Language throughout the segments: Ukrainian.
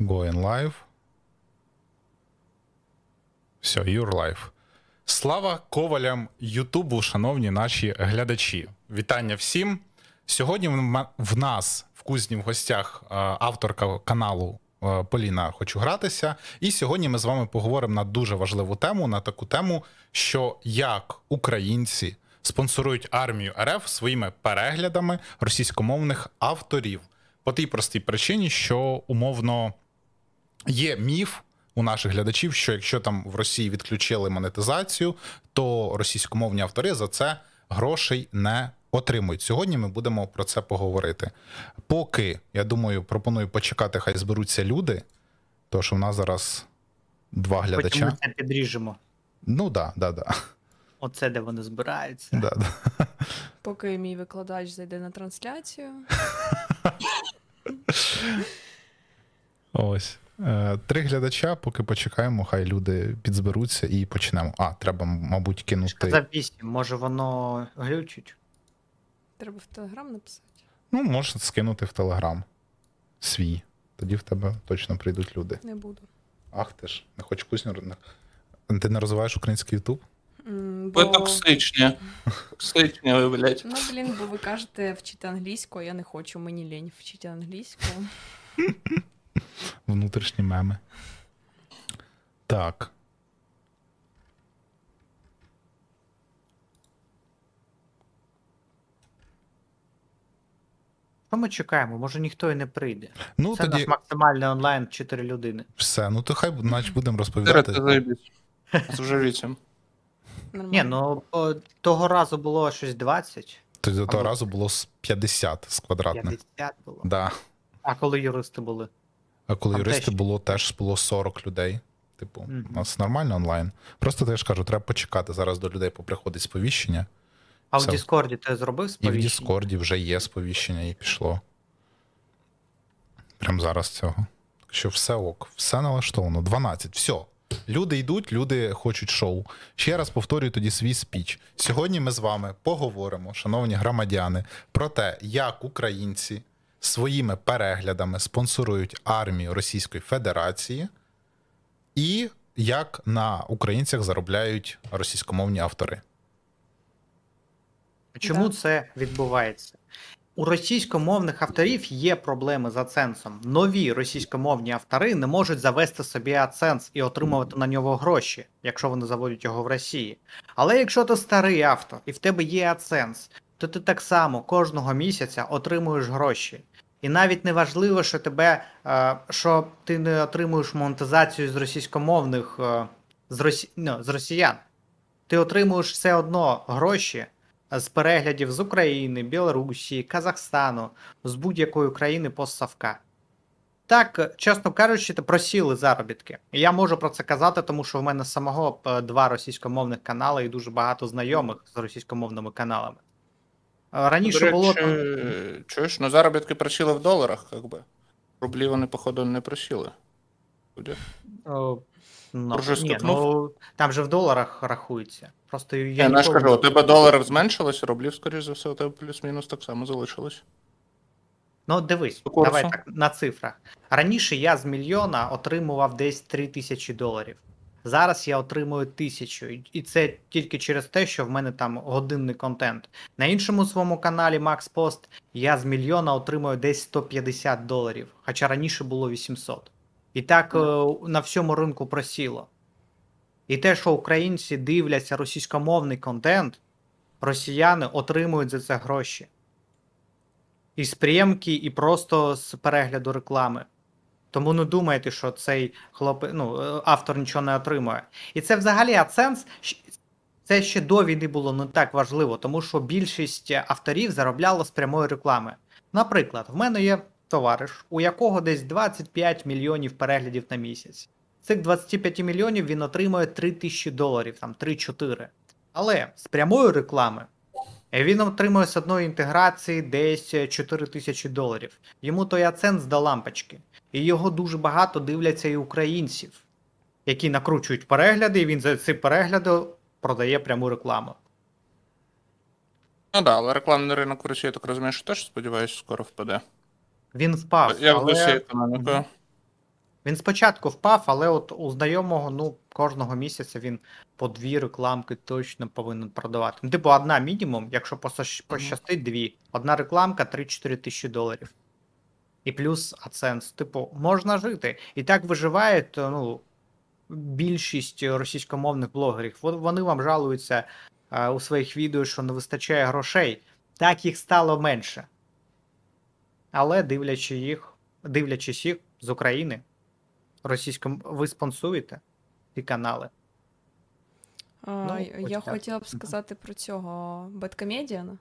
Going live. Все, you're live. Слава ковалям Ютубу, шановні наші глядачі. Вітання всім. Сьогодні в нас в кузні в гостях авторка каналу Поліна Хочу гратися. І сьогодні ми з вами поговоримо на дуже важливу тему, на таку тему, що як українці спонсорують армію РФ своїми переглядами російськомовних авторів. По тій простій причині, що умовно є міф у наших глядачів, що якщо там в Росії відключили монетизацію, то російськомовні автори за це грошей не отримують. Сьогодні ми будемо про це поговорити. Поки я думаю, пропоную почекати, хай зберуться люди. тому що в нас зараз два Потім глядача. ми це підріжемо. Ну да, да, да. Оце де вони збираються. да, да. Поки мій викладач зайде на трансляцію. Ось. Е, Три глядача, поки почекаємо, хай люди підзберуться і почнемо. А, треба, мабуть, кинути. Сказав 8, може воно глючить. Треба в телеграм написати. Ну, можна скинути в Телеграм свій. Тоді в тебе точно прийдуть люди. Не буду. Ах ти ж, не хоч кузню. Ти не розвиваєш український Ютуб? Ви токсичні. Токсичні ви, блядь. Ну, блін, бо ви кажете вчити англійську, а я не хочу, мені лінь вчити англійську. Внутрішні меми. Так. Що ми чекаємо? Може ніхто і не прийде. Ну, Це тоді наш максимальний онлайн 4 людини. все. Ну, то хай значить, будемо розповідати. ти вже вісім. Ні, ну о, того разу було щось 20, Тоді того разу було 50 з квадратних. 50 було. Да. А коли юристи були? А коли Там юристи теж- було теж було 40 людей. Типу, Мгм. у нас нормально онлайн. Просто теж кажу, треба почекати. Зараз до людей поприходить сповіщення. А в Діскорді ти зробив І в? Діскорді вже є сповіщення і пішло. Прям зараз цього. Так що все ок, все налаштовано. 12. Все. Люди йдуть, люди хочуть шоу. Ще раз повторюю тоді свій спіч. Сьогодні ми з вами поговоримо, шановні громадяни, про те, як українці своїми переглядами спонсорують армію Російської Федерації, і як на українцях заробляють російськомовні автори. Чому Да. це відбувається? У російськомовних авторів є проблеми з аценсом. Нові російськомовні автори не можуть завести собі аценс і отримувати на нього гроші, якщо вони заводять його в Росії. Але якщо ти старий автор і в тебе є аценс, то ти так само кожного місяця отримуєш гроші. І навіть не важливо, що тебе, е, що ти не отримуєш монетизацію з російськомовних е, з, росі... ну, з росіян. Ти отримуєш все одно гроші з переглядів з України, Білорусі, Казахстану, з будь-якої країни постсавка. Так, чесно кажучи, просіли заробітки. Я можу про це казати, тому що в мене самого е, два російськомовних канали і дуже багато знайомих з російськомовними каналами. Раніше До було. речі, Чуєш, ну заробітки просіли в доларах, як би. Рублі вони, походу, не просіли. Ну, ні, ну, там же в доларах рахується. Просто я, ж ніколи- кажу, у тебе доларів зменшилось, рублів, скоріш за все, у тебе плюс-мінус так само залишилось. Ну, дивись, давай так на цифрах. Раніше я з мільйона отримував десь 3 тисячі доларів. Зараз я отримую тисячу, і- це тільки через те, що в мене там годинний контент. На іншому своєму каналі Max Post я з мільйона отримую десь 150 доларів, хоча раніше було 800. І так е, на всьому ринку просіло. І те, що українці дивляться російськомовний контент, росіяни отримують за це гроші. І з приємки, і просто з перегляду реклами. Тому не думайте, що цей хлопець, ну, е, автор нічого не отримує. І це взагалі щ- це ще до війни було не так важливо, тому що більшість авторів заробляло з прямої реклами. Наприклад, в мене є товариш, у якого десь 25 мільйонів переглядів на місяць. З цих 25 мільйонів він отримує 3 тисячі доларів, там 3-4. Але з прямої реклами Він отримує з одної інтеграції десь 4 тисячі доларів. Йому той аценс до лампочки. І його дуже багато дивляться і українців, які накручують перегляди, і він за ці перегляди продає пряму рекламу. Ну так, да, але рекламний ринок в Росії, я так розумію, що теж сподіваюся, скоро впаде. Він впав. Як але... усією економікою. Він спочатку впав, але от у знайомого, ну, кожного місяця він по дві рекламки точно повинен продавати. Ну, типу, одна мінімум, якщо пощастить, дві. Одна рекламка 3-4 тисячі доларів. І плюс AdSense. Типу, можна жити. І так виживають, е, ну, більшість російськомовних блогерів. Вони вам жалуються е, у своїх відео, що не вистачає грошей. Так їх стало менше. Але дивлячи їх, дивлячись їх з України, російськом ви спонсуєте ці канали. А, Ну, я хотіла б сказати про цього Беткомедіана,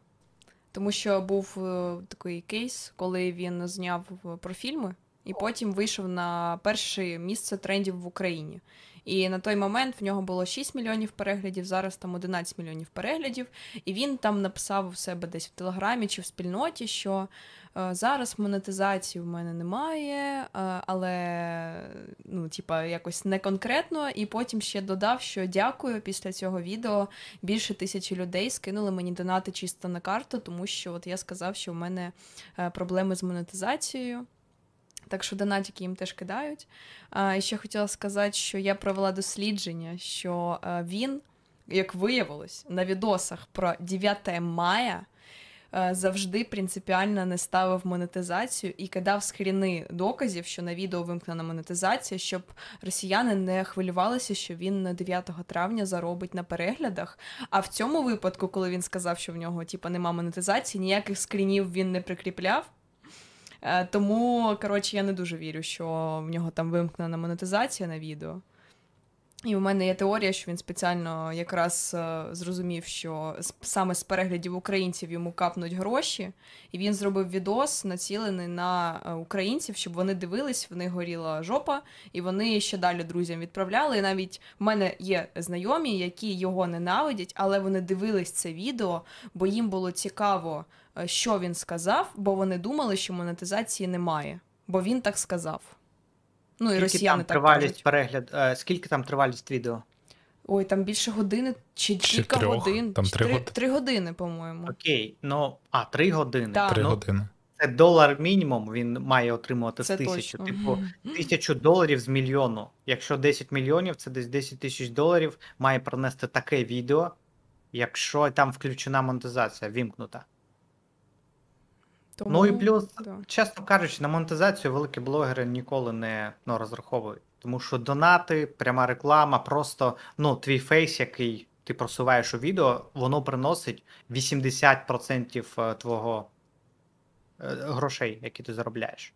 тому що був е, такий кейс, коли він зняв про фільми, і потім вийшов на перше місце трендів в Україні. І на той момент в нього було 6 мільйонів переглядів, зараз там 11 мільйонів переглядів. І він там написав у себе десь в Телеграмі чи в спільноті, що е, зараз монетизації в мене немає, е, але ну, типа, якось не конкретно. І потім ще додав, що дякую після цього відео. Більше тисячі людей скинули мені донати чисто на карту, тому що от я сказав, що в мене е, проблеми з монетизацією. Так що донатики їм теж кидають. А, і ще хотіла сказати, що я провела дослідження, що е, він, як виявилось, на відосах про 9 мая е, завжди принципіально не ставив монетизацію і кидав скріни доказів, що на відео вимкнена монетизація, щоб росіяни не хвилювалися, що він на 9 травня заробить на переглядах. А в цьому випадку, коли він сказав, що в нього типа нема монетизації, ніяких скрінів він не прикріпляв. Е, Тому, коротше, я не дуже вірю, що в нього там вимкнена монетизація на відео. І у мене є теорія, що він спеціально якраз е, зрозумів, що саме з переглядів українців йому капнуть гроші, і він зробив відос, націлений на е, українців, щоб вони дивились, в них горіла жопа, і вони ще далі друзям відправляли. І навіть в мене є знайомі, які його ненавидять, але вони дивились це відео, бо їм було цікаво, що він сказав, бо вони думали, що монетизації немає, бо він так сказав. Ну і Скільки росіяни там так тривалість кажуть. перегляд, е, скільки там тривалість відео? Ой, там більше години чи Чи кілька трьох? годин. Там Чи три три, год- три години, по-моєму. Окей, ну, а, три години. Так. Три ну, години. Це долар мінімум він має отримувати Це з тисячі. точно. Типу, тисячу доларів з мільйону. Якщо 10 мільйонів, це десь 10 тисяч доларів має принести таке відео, якщо там включена монетизація, вімкнута. Тому, Ну і плюс, да. чесно кажучи, на монетизацію великі блогери ніколи не ну, розраховують. Тому що донати, пряма реклама, просто ну, твій фейс, який ти просуваєш у відео, воно приносить 80% твого е, грошей, які ти заробляєш.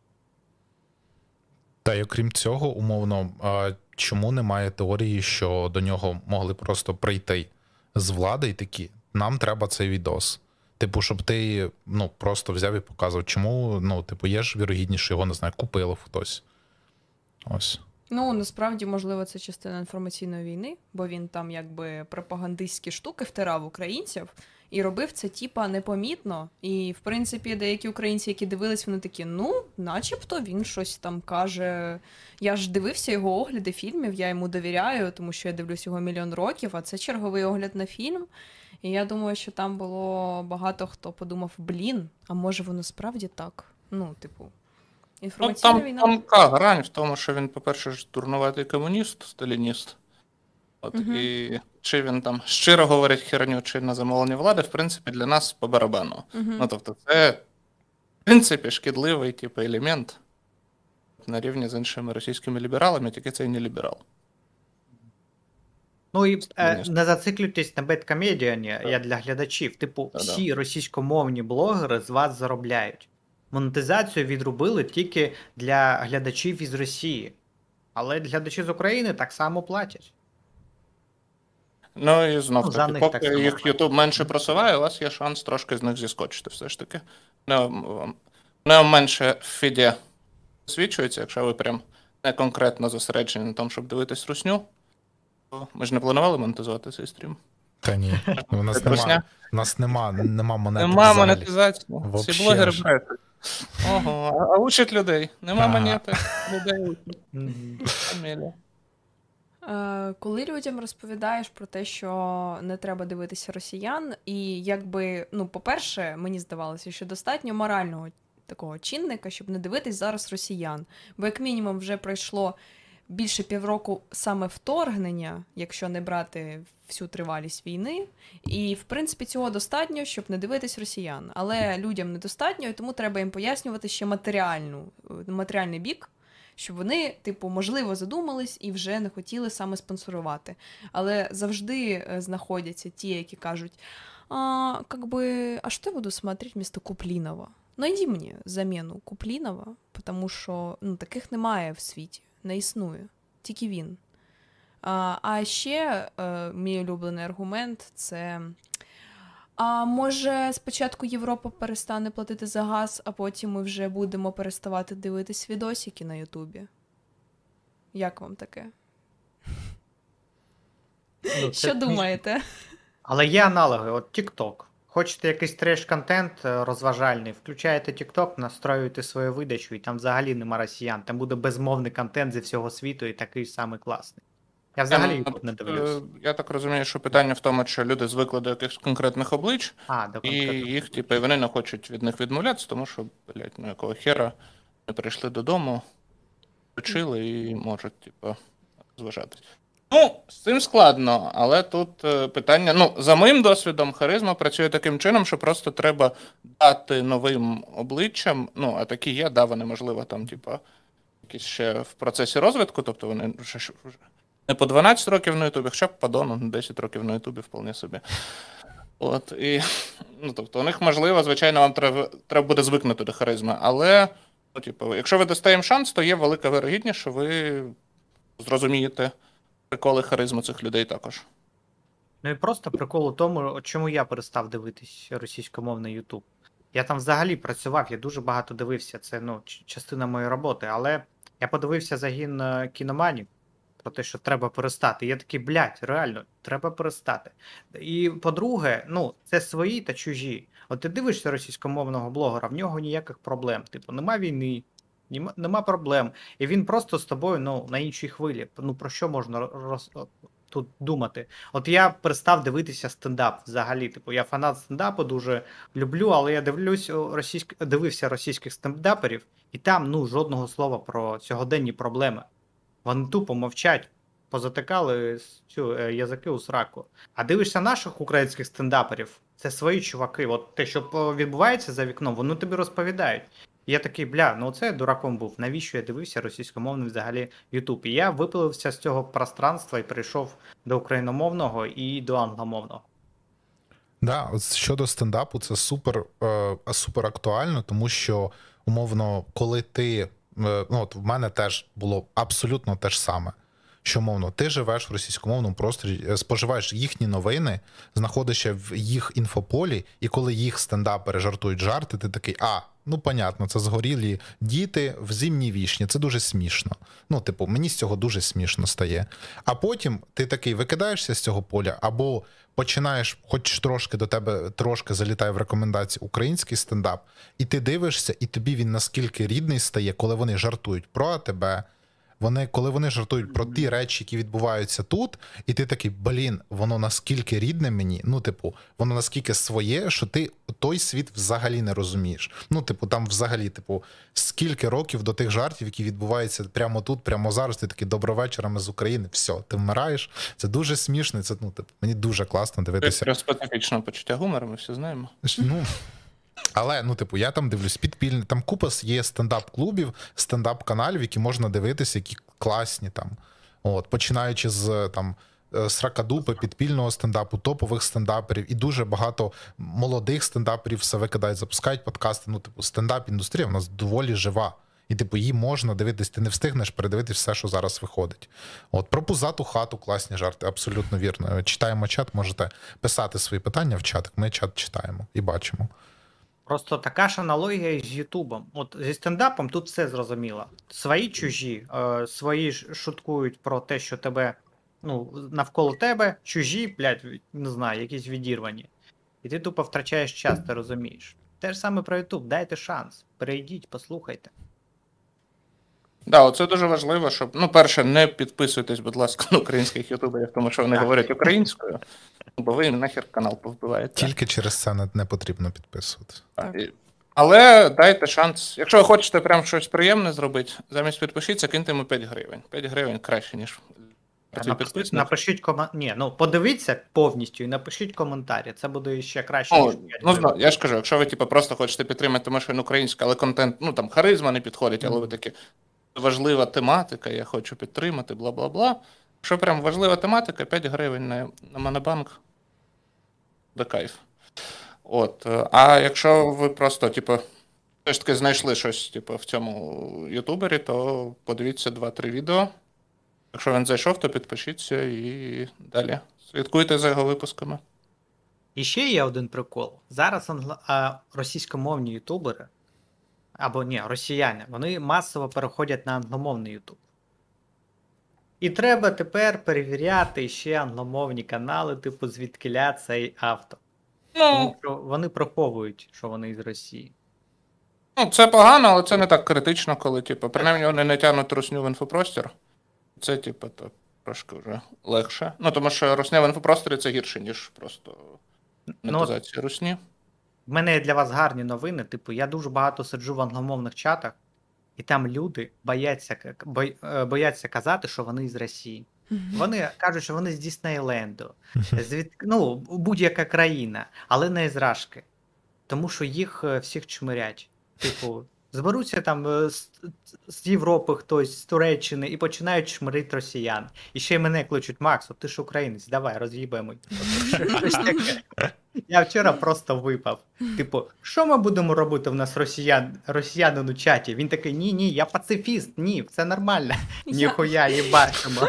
Та й окрім цього, умовно, а чому немає теорії, що до нього могли просто прийти з влади і такі, нам треба цей відос. Типу, щоб ти ну, просто взяв і показав, чому, ну, типу, є ж вірогідніше, його не знаю, купило хтось. Ось. Ну, насправді, можливо, це частина інформаційної війни, бо він там якби пропагандистські штуки втирав українців і робив це типа непомітно. І, в принципі, деякі українці, які дивились, вони такі, ну, начебто він щось там каже. Я ж дивився його огляди фільмів, я йому довіряю, тому що я дивлюсь його мільйон років, а це черговий огляд на фільм. І я думаю, що там було багато хто подумав: блін, а може воно справді так? Ну, типу, Ну, інформаційна там війна. тонка грань в тому, що він, по-перше, ж дурнуватий комуніст, сталініст. От, Мгм. І чи він там щиро говорить херню, чи на замовлення влади, в принципі, для нас по барабану. Мгм. Ну, тобто, це, в принципі, шкідливий типу, елемент на рівні з іншими російськими лібералами, тільки це і не ліберал. Ну і е, не зациклюйтесь на беткомедіані, я для глядачів. Типу, Та-да. всі російськомовні блогери з вас заробляють. Монетизацію відробили тільки для глядачів із Росії. Але глядачі з України так само платять. Ну і знов Ну, таки, них так їх. YouTube менше просуває, у вас є шанс трошки з них зіскочити все ж таки. Не менше в фіді освічується, якщо ви прям не конкретно зосереджені на тому, щоб дивитись русню. Ми ж не планували монетизувати цей стрім. Та ні. У нас нема, у нас нема, нема монети. Нема монетизації. Всі блогери брешуть. Ого, а, учать людей. Нема монети. Людей учать. Фамілія. Е, Коли людям розповідаєш про те, що не треба дивитися росіян, і якби, ну, по-перше, мені здавалося, що достатньо морального такого чинника, щоб не дивитись зараз росіян. Бо, як мінімум, вже пройшло більше півроку саме вторгнення, якщо не брати всю тривалість війни. І, в принципі, цього достатньо, щоб не дивитись росіян. Але людям недостатньо, і тому треба їм пояснювати ще матеріальну, матеріальний бік. Щоб вони, типу, можливо, задумались і вже не хотіли саме спонсорувати. Але завжди е, знаходяться ті, які кажуть: а, как бы, а що я буду смотреть вместо Куплінова? Найди мені заміну Куплінова, тому що ну, таких немає в світі, не існує, тільки він. А а ще е, мій улюблений аргумент це. А може, спочатку Європа перестане платити за газ, а потім ми вже будемо переставати дивитись відосики на Ютубі? Як вам таке? Ну, це Що думаєте? Але є аналоги, от TikTok. Хочете якийсь треш-контент е, розважальний, включаєте TikTok, настроюєте свою видачу, і там взагалі нема росіян. Там буде безмовний контент зі всього світу і такий самий класний. Я взагалі Я, не дивлюсь. е, Я так розумію, що питання в тому, що люди звикли до якихось конкретних облич, А, до і їх, типу, і вони не хочуть від них відмовлятися, тому що, блядь, ну якого хера не прийшли додому, включили і можуть, типу, зважатись. Ну, з цим складно, але тут е, питання. Ну, за моїм досвідом, харизма працює таким чином, що просто треба дати новим обличчям. Ну, а такі є, да, вони, можливо, там, типу, якісь ще в процесі розвитку, тобто вони вже, вже не по 12 років на Ютубі, хоча б по дону, 10 років на Ютубі вполне собі. От, і, ну, тобто, у них, можливо, звичайно, вам треба, треба буде звикнути до харизми, але, ну, типу, якщо ви дасте їм шанс, то є велика вирогідність, що ви зрозумієте приколи харизми цих людей також. Ну і просто прикол у тому, чому я перестав дивитись російськомовний Ютуб. Я там взагалі працював, я дуже багато дивився. Це ну, частина моєї роботи. Але я подивився загін е, кіноманів про те, що треба перестати. Я такий, блядь, реально, треба перестати. І по-друге, ну, це свої та чужі. От ти дивишся російськомовного блогера, в нього ніяких проблем. Типу, нема війни, нема, проблем. І він просто з тобою ну, на іншій хвилі. Ну про що можна роз, тут думати? От я перестав дивитися стендап взагалі. Типу, я фанат стендапу дуже люблю, але я дивлюсь російськ... дивився російських стендаперів, і там ну жодного слова про сьогоденні проблеми. Вони тупо мовчать, позатикали цю е, язики у сраку. А дивишся наших українських стендаперів, це свої чуваки. От те, що відбувається за вікном, вони тобі розповідають. Я такий, бля, ну це я дураком був. Навіщо я дивився російськомовний взагалі Ютуб? І я випилився з цього пространства і перейшов до україномовного і до англомовного. Да, щодо стендапу, це супер, е, супер актуально, тому що умовно, коли ти. е, Ну, от в мене теж було абсолютно те ж саме. Що мовно, ти живеш в російськомовному просторі, е, споживаєш їхні новини, знаходишся в їх інфополі, і коли їх стендапери жартують жарти, ти такий, а, ну понятно, це згорілі діти в зимній вішні. Це дуже смішно. Ну, типу, мені з цього дуже смішно стає. А потім ти такий викидаєшся з цього поля, або починаєш, хоч трошки до тебе трошки залітає в рекомендації український стендап, і ти дивишся, і тобі він наскільки рідний стає, коли вони жартують про тебе. Вони, коли вони жартують про ті речі, які відбуваються тут, і ти такий, блін, воно наскільки рідне мені, ну, типу, воно наскільки своє, що ти той світ взагалі не розумієш. Ну, типу, там взагалі, типу, скільки років до тих жартів, які відбуваються прямо тут, прямо зараз, ти такий доброго вечора, ми з України, все, ти вмираєш. Це дуже смішно. Це ну, типу, мені дуже класно Це дивитися. прям специфічне почуття гумору, ми всі знаємо. Ну, але ну, типу, я там дивлюсь підпільне. Там купа є стендап-клубів, стендап-каналів, які можна дивитися, які класні там. От, починаючи з там. е, Сракадупи, підпільного стендапу, топових стендаперів, і дуже багато молодих стендаперів все викидають, запускають подкасти. Ну, типу, стендап-індустрія в нас доволі жива. І, типу, її можна дивитись, ти не встигнеш передивитись все, що зараз виходить. От про пузату хату класні жарти, абсолютно вірно. Читаємо чат, можете писати свої питання в чат. Ми чат читаємо і бачимо. Просто така ж аналогія з Ютубом. От зі стендапом тут все зрозуміло. Свої чужі, е, свої ж шуткують про те, що тебе ну, навколо тебе, чужі, блядь, не знаю, якісь відірвані. І ти тупо втрачаєш час, ти розумієш. Те ж саме про Ютуб, дайте шанс. Перейдіть, послухайте. Да, оце дуже важливо, щоб. Ну, перше, не підписуйтесь, будь ласка, на українських ютуберів, тому що вони говорять українською, бо ви їм нахер канал повбиваєте. Тільки через це не, потрібно підписувати. Але дайте шанс. Якщо ви хочете прям щось приємне зробити, замість підпишіться, киньте йому 5 гривень. 5 гривень краще, ніж Напишіть, напишіть комен... Ні, ну подивіться повністю і напишіть коментарі. Це буде ще краще, Ну, ніж ну, гривень. я ж кажу, якщо ви типу, просто хочете підтримати, тому що він українська, але контент, ну там харизма не підходить, але ви такі важлива тематика, я хочу підтримати, бла бла бла. Якщо прям важлива тематика, 5 гривень на, на Монобанк. До кайф. От. е, А якщо ви просто, типу, все ж таки знайшли щось, типу, в цьому ютубері, то подивіться 2-3 відео. Якщо він зайшов, то підпишіться і далі. Слідкуйте за його випусками. І ще є один прикол. Зараз англо... російськомовні ютубери, або ні, росіяни, вони масово переходять на англомовний ютуб. І треба тепер перевіряти ще англомовні канали, типу звідкиля цей автор. Тому Ну, що вони приховують, що вони із Росії. Ну, це погано, але це не так критично, коли, типу, принаймні вони не тягнуть русню в інфопростір. Це, типу, то трошки вже легше. Ну, тому що русня в інфопросторі це гірше, ніж просто Ну, монетизація русні. В мене є для вас гарні новини. Типу, я дуже багато сиджу в англомовних чатах, і там люди бояться, к- е, бояться казати, що вони з Росії. Вони кажуть, що вони з Діснейленду, звід... ну, будь-яка країна, але не з Рашки. Тому що їх е, всіх чмирять. Типу, зберуться там е, з, з Європи хтось, з Туреччини і починають чмирити росіян. І ще й мене кличуть Макс, от ти ж українець, давай роз'їбемо. Я вчора просто випав. Типу, що ми будемо робити в нас росіян, росіянин у чаті? Він такий: ні, ні, я пацифіст, ні, все нормально. Ніхуя, їбачимо.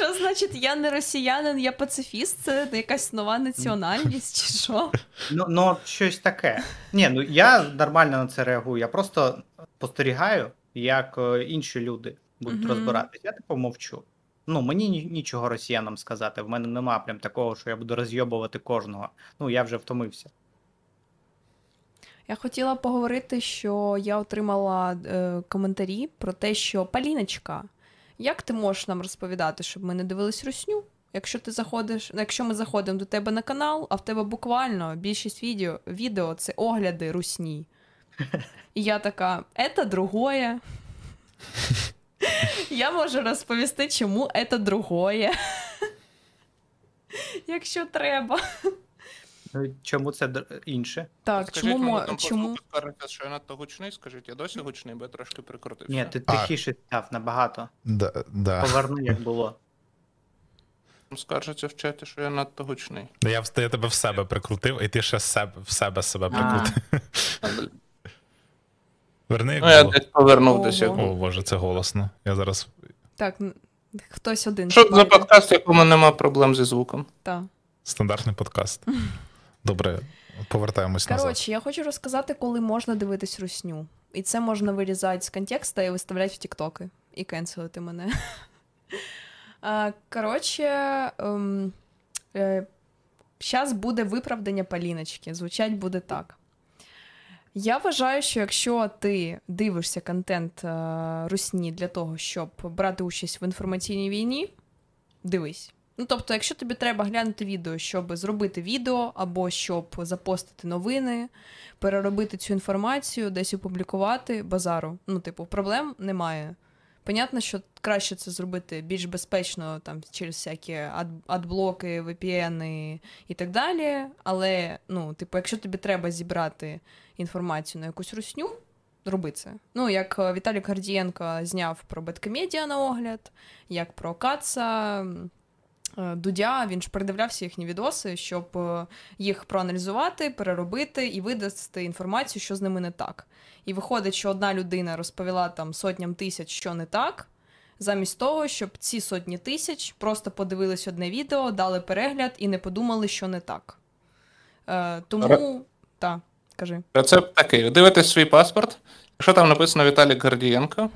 Що значить я не росіянин, я пацифіст? Це якась нова національність чи що? Ну, ну щось таке. Ні, ну я нормально на це реагую. Я просто спостерігаю, як е, інші люди будуть Мгм. розбиратись. Я типу мовчу. Ну, мені нічого росіянам сказати. В мене нема прям такого, що я буду розйобувати кожного. Ну, я вже втомився. Я хотіла поговорити, що я отримала е, коментарі про те, що Паліночка, як ти можеш нам розповідати, щоб ми не дивились русню? Якщо ти заходиш, якщо ми заходимо до тебе на канал, а в тебе буквально більшість відео, відео це огляди русні. І я така, це другое. Я можу розповісти, чому це другое. Якщо треба. Ну, Чому це інше? Так, Скажіть чому, мені, там чому? просто що я надто гучний, скажіть, я досі гучний, бо я трошки прикрутився. Ні, ти тихіше став набагато. Да, да. Поверни, як було. Скажете в чаті, що я надто гучний. Ну, Я, я тебе в себе прикрутив, і ти ще в себе, в себе себе прикрутив. А. Верни, як Ну, я десь повернув десь. Як О, боже, це голосно. Я зараз. Так, хтось один. Що за подкаст, якому нема проблем зі звуком? Та. Стандартний подкаст. Добре, повертаємось назад. Коротше, я хочу розказати, коли можна дивитись русню. І це можна вирізати з контекста і виставляти в тіктоки. І кенселити мене. Коротше, ем, е, зараз буде виправдання Поліночки. Звучать буде так. Я вважаю, що якщо ти дивишся контент е, русні для того, щоб брати участь в інформаційній війні, дивись. Ну, тобто, якщо тобі треба глянути відео, щоб зробити відео, або щоб запостити новини, переробити цю інформацію, десь опублікувати базару. Ну, типу, проблем немає. Понятно, що краще це зробити більш безпечно там через всякі ад- адблоки, VPN і, так далі. Але, ну, типу, якщо тобі треба зібрати інформацію на якусь русню, роби це. Ну, як е, Віталік Гордієнко зняв про Беткомедіа на огляд, як про Каца. Е, Дудя, він ж передивлявся їхні відоси, щоб е, їх проаналізувати, переробити і видасти інформацію, що з ними не так. І виходить, що одна людина розповіла там сотням тисяч, що не так, замість того, щоб ці сотні тисяч просто подивились одне відео, дали перегляд і не подумали, що не так. Е, тому, так, кажи. Рецепт такий: ви дивитесь свій паспорт. Якщо там написано Віталік Гордієнко,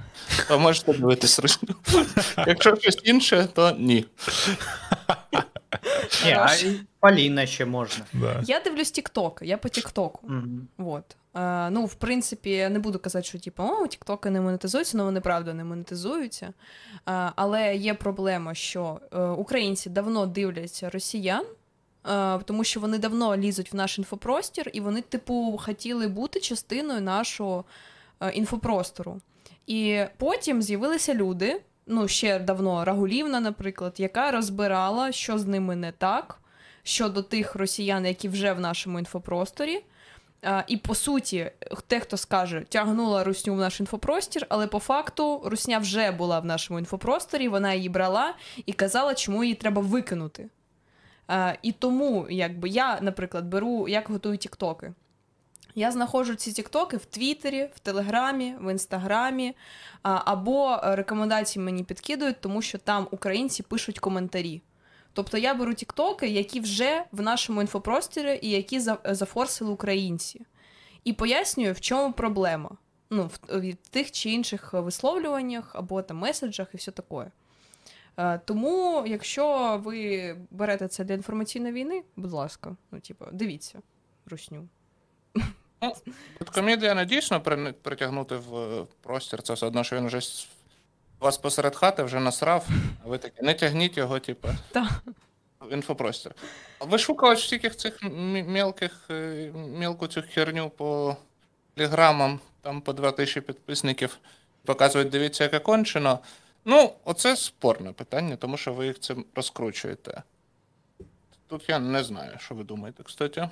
то можете дивитись ручну. Якщо щось інше, то ні. Ні, а Поліна ще можна. Я дивлюсь TikTok, я по. Мгм. Вот. Е, ну, в принципі, я не буду казати, що типу, о, тіктоки не монетизуються, ну вони правда не монетизуються. Е, але є проблема, що е, українці давно дивляться росіян, тому що вони давно лізуть в наш інфопростір, і вони, типу, хотіли бути частиною нашого інфопростору. І потім з'явилися люди, ну ще давно Рагулівна, наприклад, яка розбирала, що з ними не так щодо тих росіян, які вже в нашому інфопросторі. І по суті, те, хто скаже, тягнула русню в наш інфопростір, але по факту русня вже була в нашому інфопросторі, вона її брала і казала, чому її треба викинути. І тому, якби я, наприклад, беру, як готую тіктоки. Я знаходжу ці тіктоки в Твіттері, в Телеграмі, в Інстаграмі, або рекомендації мені підкидують, тому що там українці пишуть коментарі. Тобто я беру тіктоки, які вже в нашому інфопростірі і які зафорсили українці. І пояснюю, в чому проблема. Ну, в, в тих чи інших висловлюваннях або там меседжах і все таке. Е, тому, якщо ви берете це для інформаційної війни, будь ласка, ну, типу, дивіться русню. От комедіана дійсно при- притягнути в е, простір, це все одно, що він вже вас посеред хати вже насрав, а ви такі, не тягніть його, типу, в інфопростір. А Ви шукали всяких цих мелких, е, мелку цю херню по телеграмам, там по 2000 підписників, показують, дивіться, яке кончено. Ну, оце спорне питання, тому що ви їх цим розкручуєте. Тут я не знаю, що ви думаєте, кстати.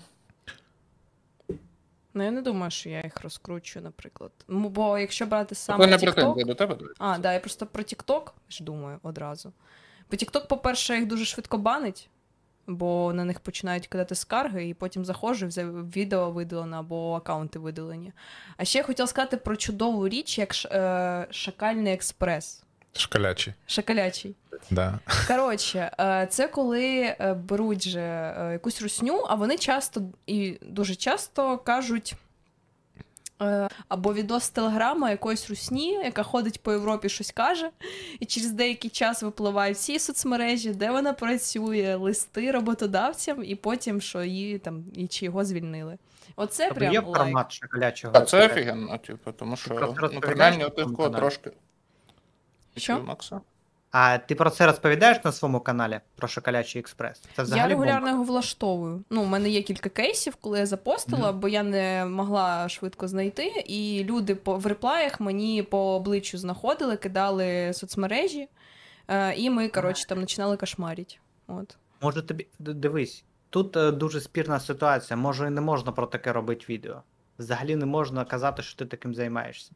Ну, я не думаю, що я їх розкручую, наприклад. Ну, бо якщо брати саме не TikTok... до тебе. А, да, я просто про TikTok ж думаю одразу. Бо TikTok, по-перше, їх дуже швидко банить, бо на них починають кидати скарги, і потім заходжу, вже відео видалено або аккаунти видалені. А ще я хотіла сказати про чудову річ, як Ш- е, Шакальний експрес. Шкалячі. Шакалячий. Да. Коротше, е, це коли е, беруть же е, якусь русню, а вони часто і дуже часто кажуть. Або відос з телеграма якоїсь русні, яка ходить по Європі, щось каже, і через деякий час випливають всі соцмережі, де вона працює, листи роботодавцям, і потім, що її там і чи його звільнили. Оце Тобто прям є лайк. формат шоколячого. А це офігенно, типу, тому що ну, принаймні на у тих, кого трошки. Що? Макса? А ти про це розповідаєш на своєму каналі про шоколячий експрес? Це Я регулярно бомба. його влаштовую. Ну, у мене є кілька кейсів, коли я запостила, бо я не могла швидко знайти. І люди по в реплаях мені по обличчю знаходили, кидали соцмережі, е, і ми, коротше, там починали кошмарити. От. Може тобі дивись, тут е, дуже спірна ситуація. Може, і не можна про таке робити відео. Взагалі не можна казати, що ти таким займаєшся.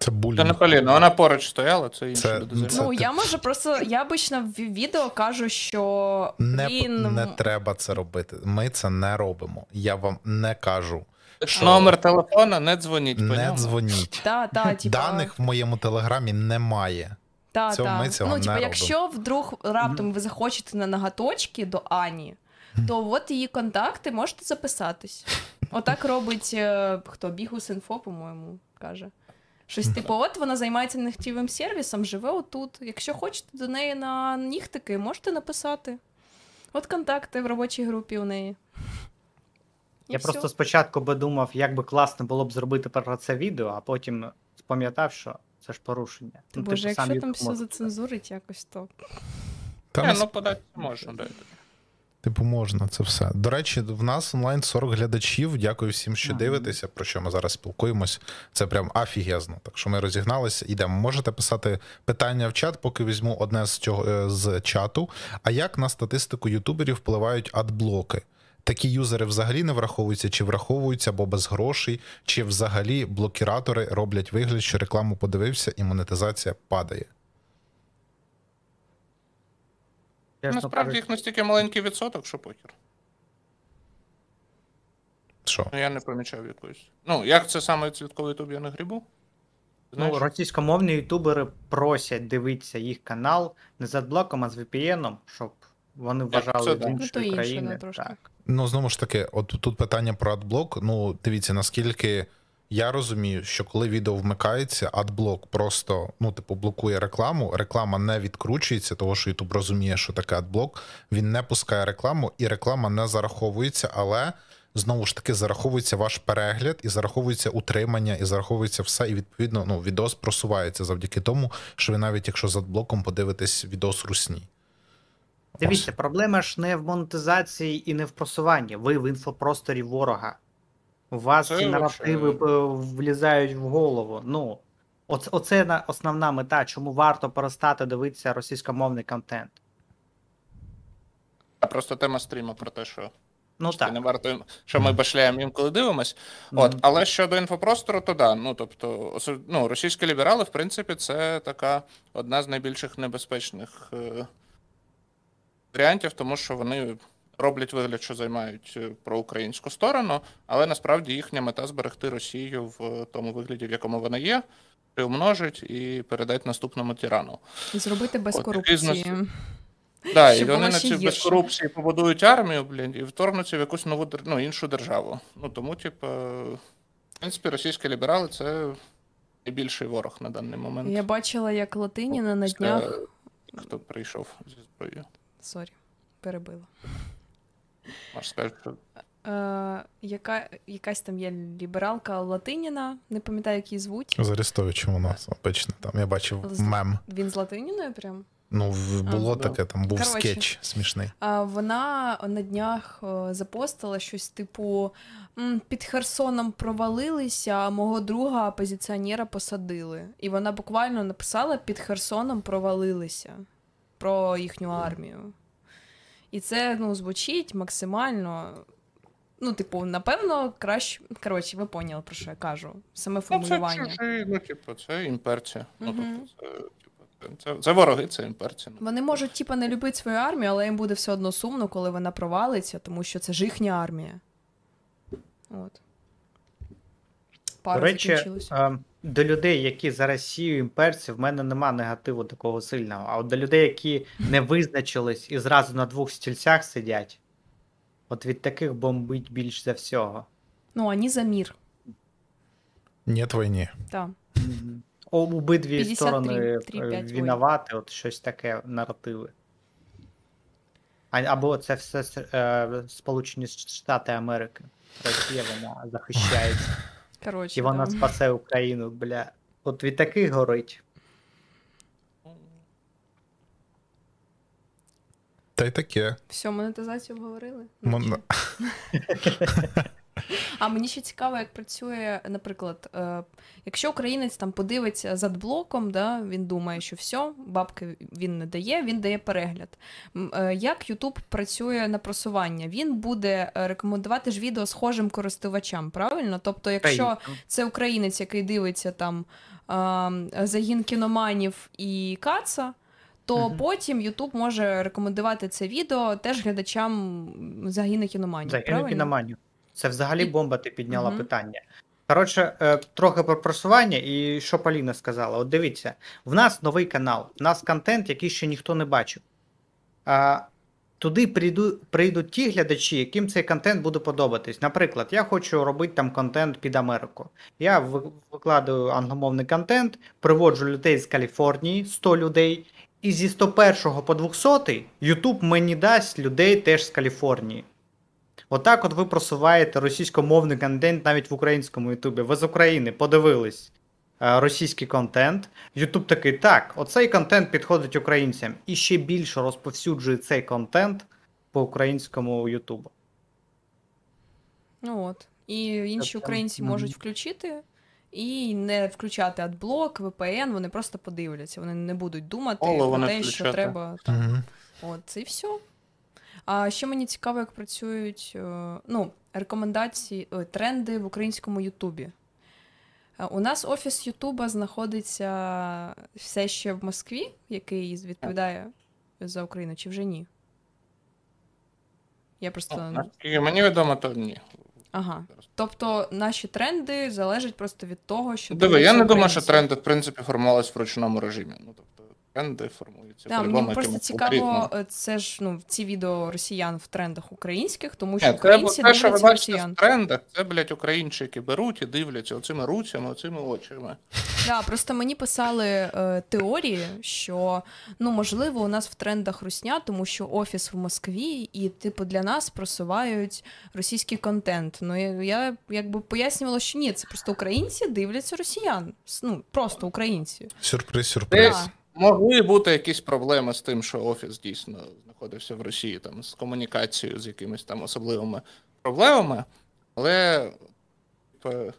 Це Це не. Поліна, вона поруч стояла, це інші Це- люди це-. Ну, я можу просто. Я обично в відео кажу, що Не, він. не треба це робити. Ми це не робимо. Я вам не кажу. що- Номер телефона, не дзвоніть по Не ньому. дзвоніть. Та, та, типа, Даних в моєму телеграмі немає. Та, Цього та. ми цього ну, не типу, робимо. якщо вдруг раптом ви захочете на ноготочки до Ані, то от її контакти можете записатись. Отак робить е, хто Бігус інфо, по-моєму, каже. Щось типу, от вона займається нігтєвим сервісом, живе отут. Якщо хочете до неї на нігтики, можете написати. От контакти в робочій групі у неї. І Я всьо. просто спочатку би думав, як би класно було б зробити про це відео, а потім спам'ятав, що це ж порушення. Ну, Боже, типу, якщо там все зацензурить якось, то. Та Ні, нас- ну подати можна. Типу, можна це все. До речі, в нас онлайн 40 глядачів. Дякую всім, що дивитеся, про що ми зараз спілкуємось. Це прям афігезно. Так що ми розігналися, йдемо. Можете писати питання в чат, поки візьму одне з цього е, з чату. А як на статистику ютуберів впливають адблоки? Такі юзери взагалі не враховуються, чи враховуються, або без грошей, чи взагалі блокіратори роблять вигляд, що рекламу подивився і монетизація падає. Чесно Насправді кажучи, їх настільки маленький відсоток, що похер. Що? Ну, Я не помічав якоїсь. Ну, як це саме відслідковий ютуб, я не грібу. Знаєш? Ну, російськомовні ютубери просять дивитися їх канал не з адблоком, а з VPN, щоб вони це вважали да. з Ну, то іншої інше, країни. да, трошки. Так. Ну, знову ж таки, от тут питання про адблок. Ну, дивіться, наскільки я розумію, що коли відео вмикається, адблок просто, ну, типу, блокує рекламу. Реклама не відкручується, того що YouTube розуміє, що таке адблок. Він не пускає рекламу, і реклама не зараховується, але. Знову ж таки, зараховується ваш перегляд, і зараховується утримання, і зараховується все, і відповідно ну, відос просувається завдяки тому, що ви навіть якщо з адблоком подивитесь відос русні. Дивіться, проблема ж не в монетизації і не в просуванні. Ви в інфопросторі ворога. У вас Це ці наративи е, влізають в голову. Ну, оце, оце основна мета, чому варто перестати дивитися російськомовний контент. А просто тема стріму про те, що Ну так. не варто, що ми башляємо інколи дивимось. От, Мгм. але щодо інфопростору, то да. Ну тобто, ну, російські ліберали, в принципі, це така одна з найбільших небезпечних е, варіантів, тому що вони роблять вигляд, що займають е, проукраїнську сторону, але насправді їхня мета зберегти Росію в тому вигляді, в якому вона є, приумножить і передати наступному тирану. І зробити без От, корупції. бізнес- Да, і вони на цій без корупції побудують армію, блін, і вторгнуться в якусь нову ну, іншу державу. Ну тому, типу, в принципі, російські ліберали це найбільший ворог на даний момент. Я бачила, як Латиніна на днях. Хто прийшов зі зброєю. Sorry, перебила. Можна сказати, що Е, яка, якась там є лібералка Латиніна, не пам'ятаю, як її звуть. З Арестовичем у нас обично там. Я бачив З- мем. Він з Латиніною прям. Ну, було А, таке, там був Коротше. скетч смішний. А вона на днях е, запостила щось типу: під Херсоном провалилися, а мого друга опозиціонера посадили. І вона буквально написала під Херсоном провалилися про їхню армію. І це ну, звучить максимально. Ну, типу, напевно, краще. Коротше, ви поняли, про що я кажу. Саме ну, це формулювання. ну, типу, це імперці. Ну, тобто, це, типу, це, це, це вороги, це імперці. Вони можуть, типа, не любити свою армію, але їм буде все одно сумно, коли вона провалиться, тому що це ж їхня армія. От. Пара До речі, закінчилась. До людей, які за Росію імперці, в мене нема негативу такого сильного. А от до людей, які не визначились і зразу на двох стільцях сидять, от від таких бомбить більш за всього. Ну, вони за мір. Нет війни. Так. Обидві 53, сторони 3-5 е, воїн. от щось таке наративи. А, або це все е, Сполучені Штати Америки. Росія вона захищається. Коротше, І вона да. спасе Україну, бля. От від таких горить. Та й таке. Все, монетизацію обговорили? Мон- А мені ще цікаво, як працює, наприклад, е, якщо українець там подивиться з адблоком, да, він думає, що все, бабки він не дає, він дає перегляд. Е, Як YouTube працює на просування? Він буде е, рекомендувати ж відео схожим користувачам, правильно? Тобто, якщо це українець, який дивиться там загін кіноманів і каца. То Мгм. потім YouTube може рекомендувати це відео теж глядачам загіну кіноманів. Загинув правильно? Це взагалі бомба, ти підняла Мгм. питання. Коротше, е, трохи про просування і що Поліна сказала. От дивіться, в нас новий канал, в нас контент, який ще ніхто не бачив. А, туди прийду, прийдуть ті глядачі, яким цей контент буде подобатись. Наприклад, я хочу робити там контент під Америку. Я ви- викладаю англомовний контент, приводжу людей з Каліфорнії, 100 людей. І зі 101 по 200 YouTube мені дасть людей теж з Каліфорнії. Отак, от ви просуваєте російськомовний контент навіть в українському Ютубі. Ви з України подивились е, російський контент. Ютуб такий, так, оцей контент підходить українцям. І ще більше розповсюджує цей контент по українському Ютубу. Ну от. І інші Тобто, українці можуть включити і не включати адблок, VPN, вони просто подивляться. Вони не будуть думати Оло про те, що треба. Мгм. От, це і все. А ще мені цікаво, як працюють е, ну, рекомендації, тренди в українському Ютубі. Е, У нас офіс Ютуба знаходиться все ще в Москві, який відповідає за Україну, чи вже ні? Я просто. Ну, мені відомо, то ні. Ага. Тобто наші тренди залежать просто від того, що Диви, я не думаю, що тренди, в принципі, формувалися в ручному режимі. Ну, тобто, тренди формуються Да, мені просто цікаво, алгоритмом. е, це ж ну ці відео росіян в трендах українських, тому що це, українці те, що ви бачите росіян. в трендах, це, блядь, українчики беруть і дивляться оцими руцями, оцими очима. Да, просто мені писали е, теорії, що ну можливо у нас в трендах русня, тому що офіс в Москві, і типу для нас просувають російський контент. Ну я, я якби пояснювала, що ні, це просто українці дивляться росіян. Ну просто українці. Сюрприз, сюрприз. Да. Могли бути якісь проблеми з тим, що офіс дійсно знаходився в Росії там з комунікацією, з якимись там особливими проблемами. Але типу,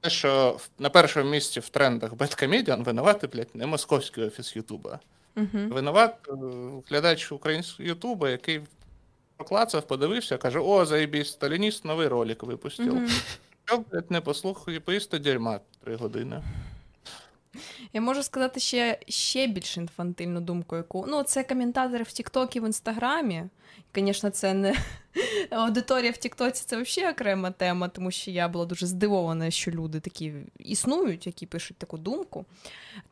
те, що на першому місці в трендах Беткомедіан винувати, блядь, не московський офіс Ютуба. Угу. Винуват е, глядач українського Ютуба, який поклацав, подивився, каже: О, заєбісь, сталініст новий ролик випустив. Угу. Що, блядь, не послухай, поїсти дерьма три години. Я можу сказати ще, ще більш інфантильну думку, яку. Ну, це коментатори в Тіктокі в Інстаграмі. Звісно, це не аудиторія в Тіктоці, це взагалі окрема тема, тому що я була дуже здивована, що люди такі існують, які пишуть таку думку.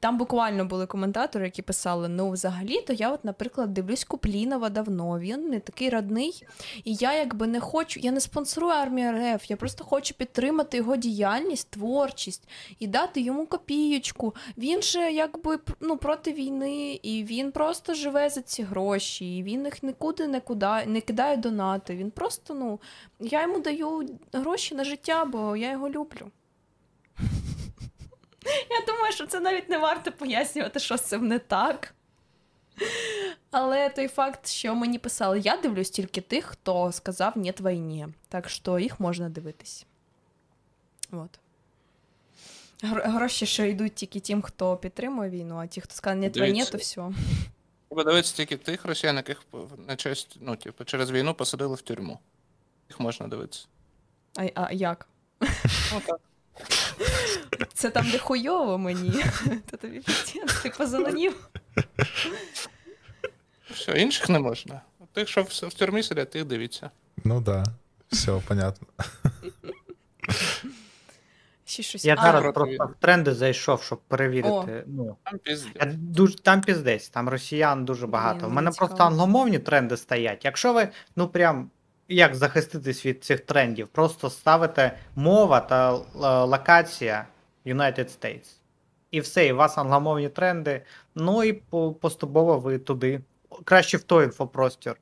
Там буквально були коментатори, які писали: ну, взагалі-то я, от, наприклад, дивлюсь Куплінова давно, він не такий родний, і я якби не хочу, я не спонсорую армію РФ, я просто хочу підтримати його діяльність, творчість і дати йому копієчку. Він же якби ну, проти війни, і він просто живе за ці гроші, і він їх нікуди не кидає донати. Він просто, ну, я йому даю гроші на життя, бо я його люблю. Я думаю, що це навіть не варто пояснювати, що з цим не так. Але той факт, що мені писали, я дивлюсь тільки тих, хто сказав «Нєт війні. Так що їх можна дивитись. От. Гроші, що йдуть тільки тим, хто підтримує війну, а ті, хто сказав «Нєт війні, то все. Треба дивитися тільки тих росіян, яких на честь, ну, типу, через війну посадили в тюрму. Їх можна дивитися. А, а як? Ну. Це там, де хуйово мені. То тобі ти позеленів. Все, інших не можна. Тих, що в, в тюрмі сидять, тих дивіться. Ну да, все понятно. Ще щось. Я А, зараз просто в тренди зайшов, щоб перевірити. Ну, Там піздець. я дуже, там піздець, там росіян дуже багато. Блін, У мене мені просто англомовні тренди стоять. Якщо ви, ну прям. Як захиститись від цих трендів? Просто ставите мова та е, локація United States. І все, і у вас англомовні тренди. Ну і по- поступово ви туди. Краще в той інфопростір,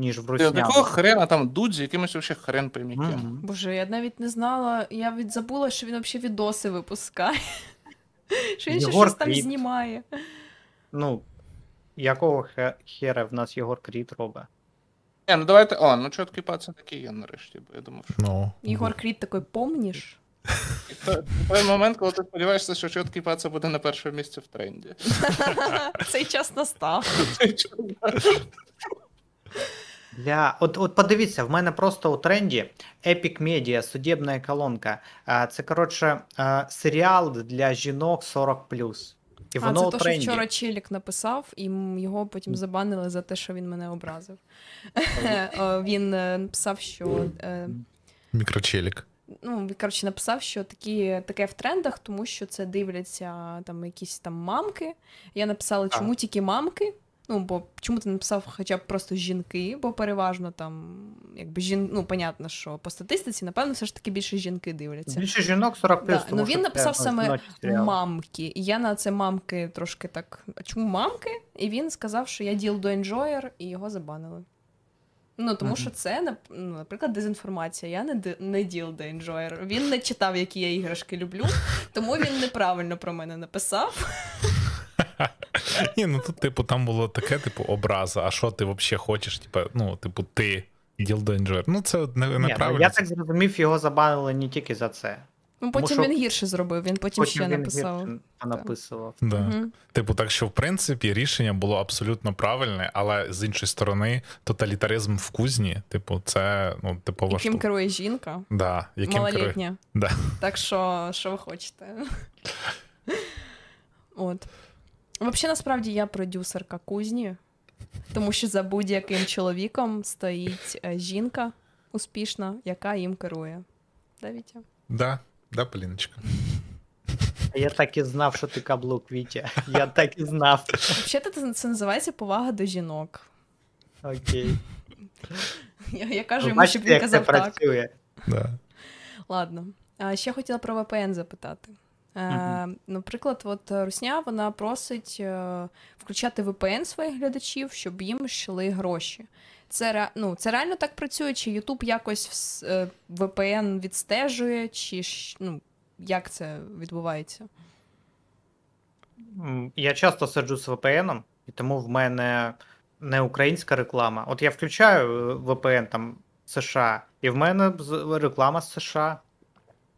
ніж в Ти русняну. Якого хрена там дудь з якимось вообще хрен поймі ким. Мгм. Боже, я навіть не знала, я від забула, що він взагалі відоси випускає. Що він ще щось там знімає. Ну, якого хе- хера в нас Єгор Кріт робить? Ні, ну давайте. О, ну чіткий пацан такий є нарешті, бо я думав, що. Ну, Єгор Кріт такий, помніш? І той момент, коли ти сподіваєшся, що чіткий пацан буде на першому місці в тренді. Цей час настав. Для... От, от подивіться, в мене просто у тренді Epic Media, судебна колонка. Це, коротше, серіал для жінок 40. І А, воно це у то, що вчора Челік написав, і його потім забанили за те, що він мене образив. Він е, написав, що. е, мікрочелік. ну, коротше, написав, що такі, таке в трендах, тому що це дивляться там якісь там мамки. Я написала, чому тільки мамки? Ну, бо чому ти написав хоча б просто жінки, бо переважно там, якби жін... ну, понятно, що по статистиці, напевно, все ж таки більше жінки дивляться. Більше жінок 40 Да, ну, він написав саме. Мамки. І я на це мамки трошки так. А чому мамки? І він сказав, що я діл до енджоєр, і його забанили. Ну, тому Мгм. що це, ну, наприклад, дезінформація. Я не, не діл до енджоєр. Він не читав, які я іграшки люблю, тому він неправильно про мене написав. Ні, ну тут, типу, там було таке, типу, образа. А що ти взагалі хочеш? Типу, ну, типу, ти ділдо інжер. Ну, це не, ну, неправильно. я так зрозумів, його забанили не тільки за це. Ну, потім що- він гірше зробив, він потім, ще він написав. гірше написував. Да. Мгм. Типу, так що, в принципі, рішення було абсолютно правильне, але з іншої сторони, тоталітаризм в кузні, типу, це ну, типова Яким штука. керує жінка, Да, яким керує. Да. Так що, що ви хочете? От. Взагалі, насправді, я продюсерка кузні, тому що за будь-яким чоловіком стоїть е, жінка успішна, яка їм керує. Да, Вітя? Да, да, Поліночка. Я так і знав, що ти каблук, Вітя. Я так і знав. Взагалі, це, називається повага до жінок. Окей. Я, я кажу йому, щоб він як це казав так. працює. Да. Ладно. А ще хотіла про VPN запитати. Мгм. Наприклад, от Русня вона просить е, включати VPN своїх глядачів, щоб їм йшли гроші. Це, ну, це реально так працює? Чи YouTube якось е, VPN відстежує, чи ну, як це відбувається? Я часто сиджу з VPN, і тому в мене не українська реклама. От я включаю VPN там США, і в мене реклама з США.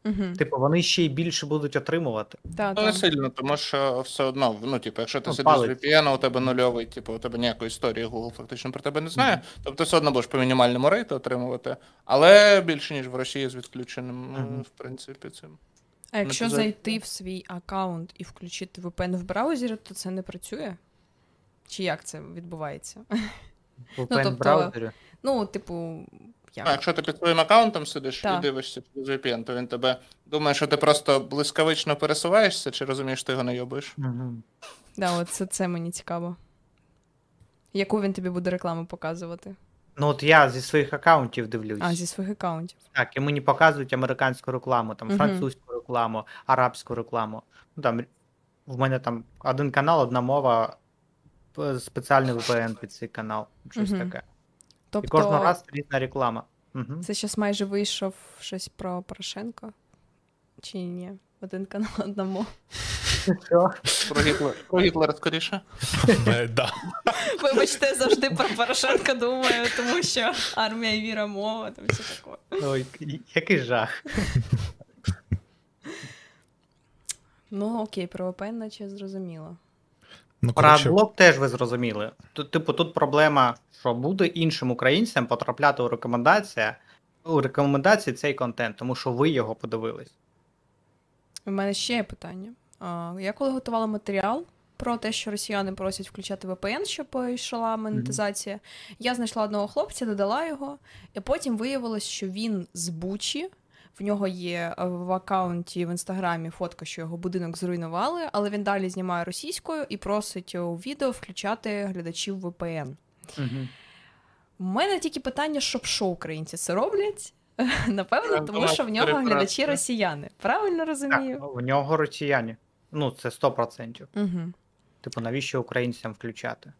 Угу. Типу, вони ще й більше будуть отримувати. Та, Ну, не сильно, тому що все одно, ну, типу, якщо ти Ну, сидиш з. VPN, у тебе нульовий, типу, у тебе ніякої історії Google фактично про тебе не знає, тобто ти все одно будеш по мінімальному рейту отримувати, але більше, ніж в Росії з відключеним, Мгм. в принципі, цим. А якщо Ну, зайти в свій аккаунт і включити VPN в браузері, то це не працює? Чи як це відбувається? VPN тобто- в браузері. Ну, типу, як? А якщо ти під своїм аккаунтом сидиш Так. і дивишся через VPN, то він тебе думає, що ти просто блискавично пересуваєшся, чи розумієш, що ти його не йобиш? Мгм. Да, от це, це мені цікаво. Яку він тобі буде рекламу показувати? Ну, от я зі своїх аккаунтів дивлюсь. А, зі своїх аккаунтів. Так, і мені показують американську рекламу, там французьку рекламу, арабську рекламу. Ну там в мене там один канал, одна мова, спеціальний VPN під цей канал. Щось таке. Тобто, І кожного раз різна реклама. Угу. це зараз майже вийшов щось про Порошенка? Чи ні? Один канал одному. Про Гітлер, про Гітлера скоріше. Е, да. Вибачте, завжди про Порошенка думаю, тому що армія, віра, мова, там все таке. Ой, який жах. Ну, окей, про VPN наче зрозуміло. Ну, Про коротше, адблок теж ви зрозуміли. Тут, типу, тут проблема, що буде іншим українцям потрапляти у рекомендації, у рекомендації цей контент, тому що ви його подивились. У мене ще є питання. А, Я коли готувала матеріал про те, що росіяни просять включати VPN, щоб йшла монетизація, я знайшла одного хлопця, додала його, і потім виявилось, що він з Бучі. В нього є е, в аккаунті в інстаграмі фотка, що його будинок зруйнували, але він далі знімає російською і просить у відео включати глядачів VPN. Угу. У мене тільки питання, щоб що українці це роблять? Напевно, тому думаю, що в нього глядачі росіяни. Правильно Так, в нього росіяни. Ну, це 100%. Угу. Типу, навіщо українцям включати?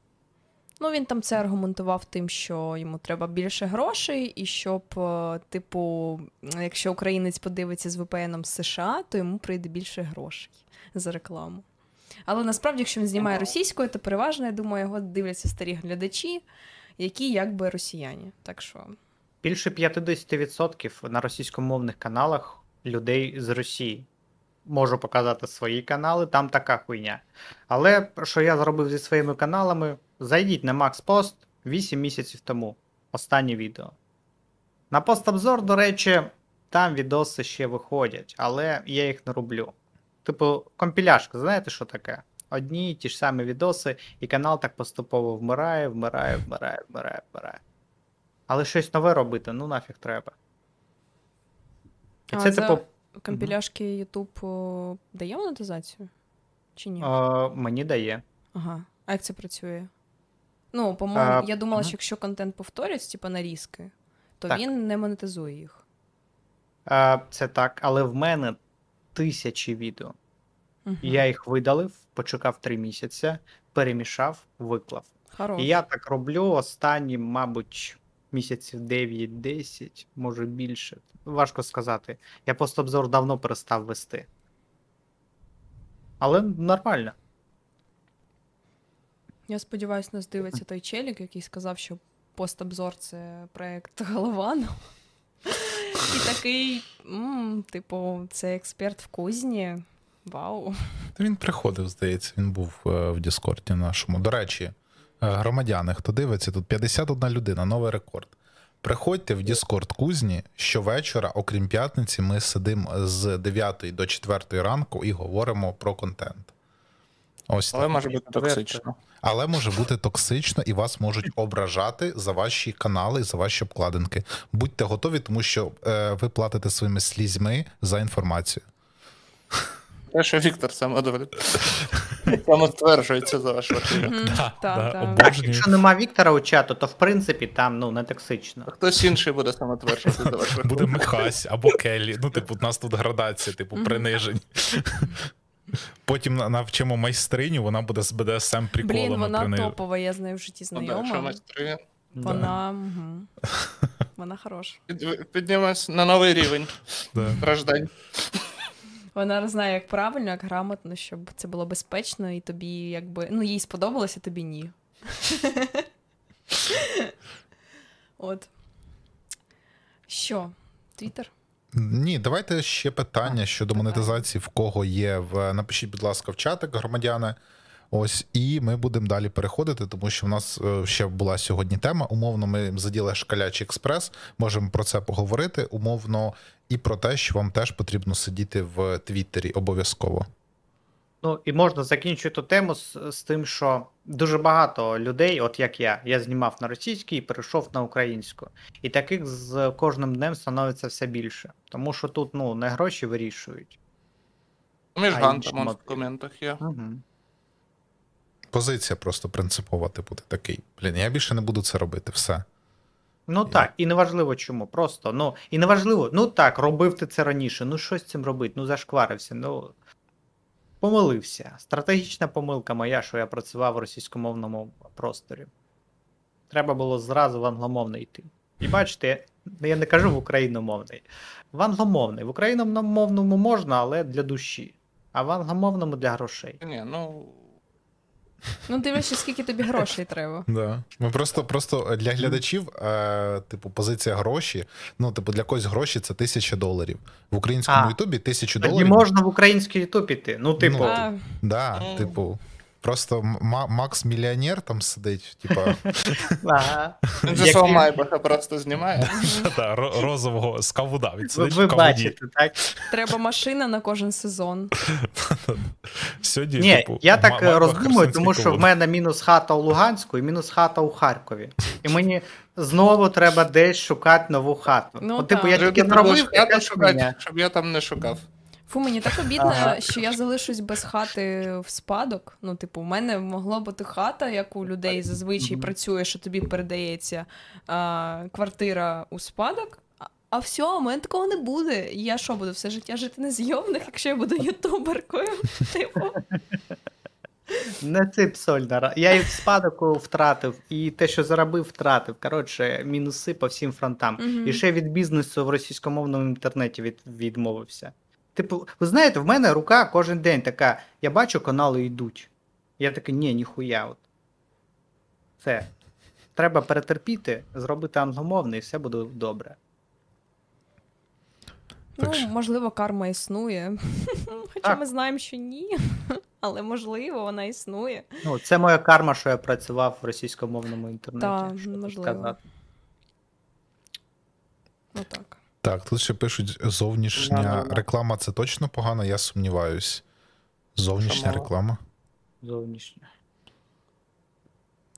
Ну, він там це аргументував тим, що йому треба більше грошей, і щоб, е, типу, якщо українець подивиться з VPN з США, то йому прийде більше грошей за рекламу. Але насправді, якщо він знімає російською, то переважно, я думаю, його дивляться старі глядачі, які якби росіяни. Так що Більше 50% на російськомовних каналах людей з Росії. Можу показати свої канали, там така хуйня. Але що я зробив зі своїми каналами, зайдіть на Max Post 8 місяців тому. Останнє відео. На постобзор, до речі, там відоси ще виходять, але я їх не роблю. Типу, компіляшка, знаєте, що таке? Одні й ті ж самі відоси, і канал так поступово вмирає, вмирає, вмирає, вмирає, вмирає. Але щось нове робити, ну нафіг треба. І А це, за- типу, компіляшки YouTube дає монетизацію? Чи ні? е, мені дає. Ага. А як це працює? Ну, по-моєму, А, я думала, що якщо контент повторюється, типу нарізки, то Так. він не монетизує їх. Е, це так, але в мене тисячі відео. Угу. Я їх видалив, почекав три місяці, перемішав, виклав. Хорош. І я так роблю останні, мабуть, місяців 9-10, може більше. Важко сказати. Я постобзор давно перестав вести. Але нормально. Я сподіваюся, нас дивиться той челік, який сказав, що постобзор це проект Головану. І такий, типу, це експерт в кузні. Вау. Та Він приходив, здається, він був е, в Діскорді нашому. До речі, е, громадяни, хто дивиться, тут 51 людина, новий рекорд. Приходьте в Діскорд кузні щовечора, окрім п'ятниці, ми сидимо з 9 до 4 ранку і говоримо про контент. Ось Але так. може бути токсично. Але може бути токсично, і вас можуть ображати за ваші канали, за ваші обкладинки. Будьте готові, тому що е, ви платите своїми слізьми за інформацію. Те, що Віктор за ваш. Мгм, Да, та, да, та. обожнюю. Так, якщо нема Віктора у чату, то в принципі там ну не токсично. Хтось інший буде самотверджувати за ваш. Буде Михась або Келлі. Ну, типу, у нас тут градація, типу, принижень. Потім навчимо майстриню, вона буде з БДСМ Блін, вона принижень. топова, я з нею в житті Ну, знайома. Вона. Угу. Вона хороша. під- піднімемось на новий рівень Да. Вона знає, як правильно, як грамотно, щоб це було безпечно, і тобі якби. Ну, їй сподобалося, тобі ні. От. Що? Твіттер? Ні, давайте ще питання щодо монетизації, в кого є. В напишіть, будь ласка, в чатик, громадяни. Ось, і ми будемо далі переходити, тому що в нас е, ще була сьогодні тема. Умовно, ми заділи шкалячий експрес. Можемо про це поговорити. Умовно, і про те, що вам теж потрібно сидіти в Твіттері обов'язково. Ну і можна закінчити тему з, з тим, що дуже багато людей, от як я, я знімав на російській і перейшов на українську. І таких з кожним днем становиться все більше. Тому що тут ну не гроші вирішують. Між гантом в коментах є. Угу. Позиція просто принципова, типу, ти такий. Блін, я більше не буду це робити. Все. Ну так, і неважливо чому. Просто ну і неважливо, ну так, робив ти це раніше. Ну що з цим робити? Ну зашкварився. Ну помилився. Стратегічна помилка моя, що я працював в російськомовному просторі. Треба було зразу в англомовний йти. І бачите, я, ну, не кажу в україномовний. В англомовний. В україномовному можна, але для душі. А в англомовному для грошей. Ні, ну. Ну, дивишся, скільки тобі грошей треба. Да. Ми просто, просто для глядачів, е, типу, позиція гроші. Ну, типу, для когось гроші це тисяча доларів. В українському А. Ютубі тисячу доларів. Не можна в український ютуб іти. Ну, типу, Ну, А, Да, Ну. типу, просто М- Макс мільйонер там сидить, типа, ага. Свого Майбаха просто знімає. да, розового з кавуда. Він ви, бачите, так? треба машина на кожен сезон. Сьогодні, Ні, типу, я так Майбах роздумую, тому що в мене мінус хата у Луганську і мінус хата у Харкові. І мені знову треба десь шукати нову хату. Ну, От, типу, я тільки зробив, щоб я там не шукав. Фу, мені так обідно, Ага. що я залишусь без хати в спадок. Ну, типу, у мене могла бути хата, як у людей зазвичай працює, що тобі передається а, квартира у спадок. А- все, у мене такого не буде. Я що буду все життя жити незйомних, якщо я буду ютуберкою? Типу, Не цип соль на ра- Я і в спадоку втратив, і те, що заробив, втратив. Коротше, мінуси по всім фронтам. Мгм. І ще від бізнесу в російськомовному інтернеті від, відмовився. Типу, ви знаєте, в мене рука кожен день така, я бачу, канали йдуть. Я такий, ні, ніхуя. От. Це. Треба перетерпіти, зробити англомовний, і все буде добре. Так ну, що- можливо, карма існує. Хоча Так. ми знаємо, що ні. Але можливо, вона існує. Ну, це моя карма, що я працював в російськомовному інтернеті. Так, можливо. сказати. Отак. Так, тут ще пишуть, зовнішня реклама це точно погано, я сумніваюсь. Зовнішня реклама. Зовнішньо.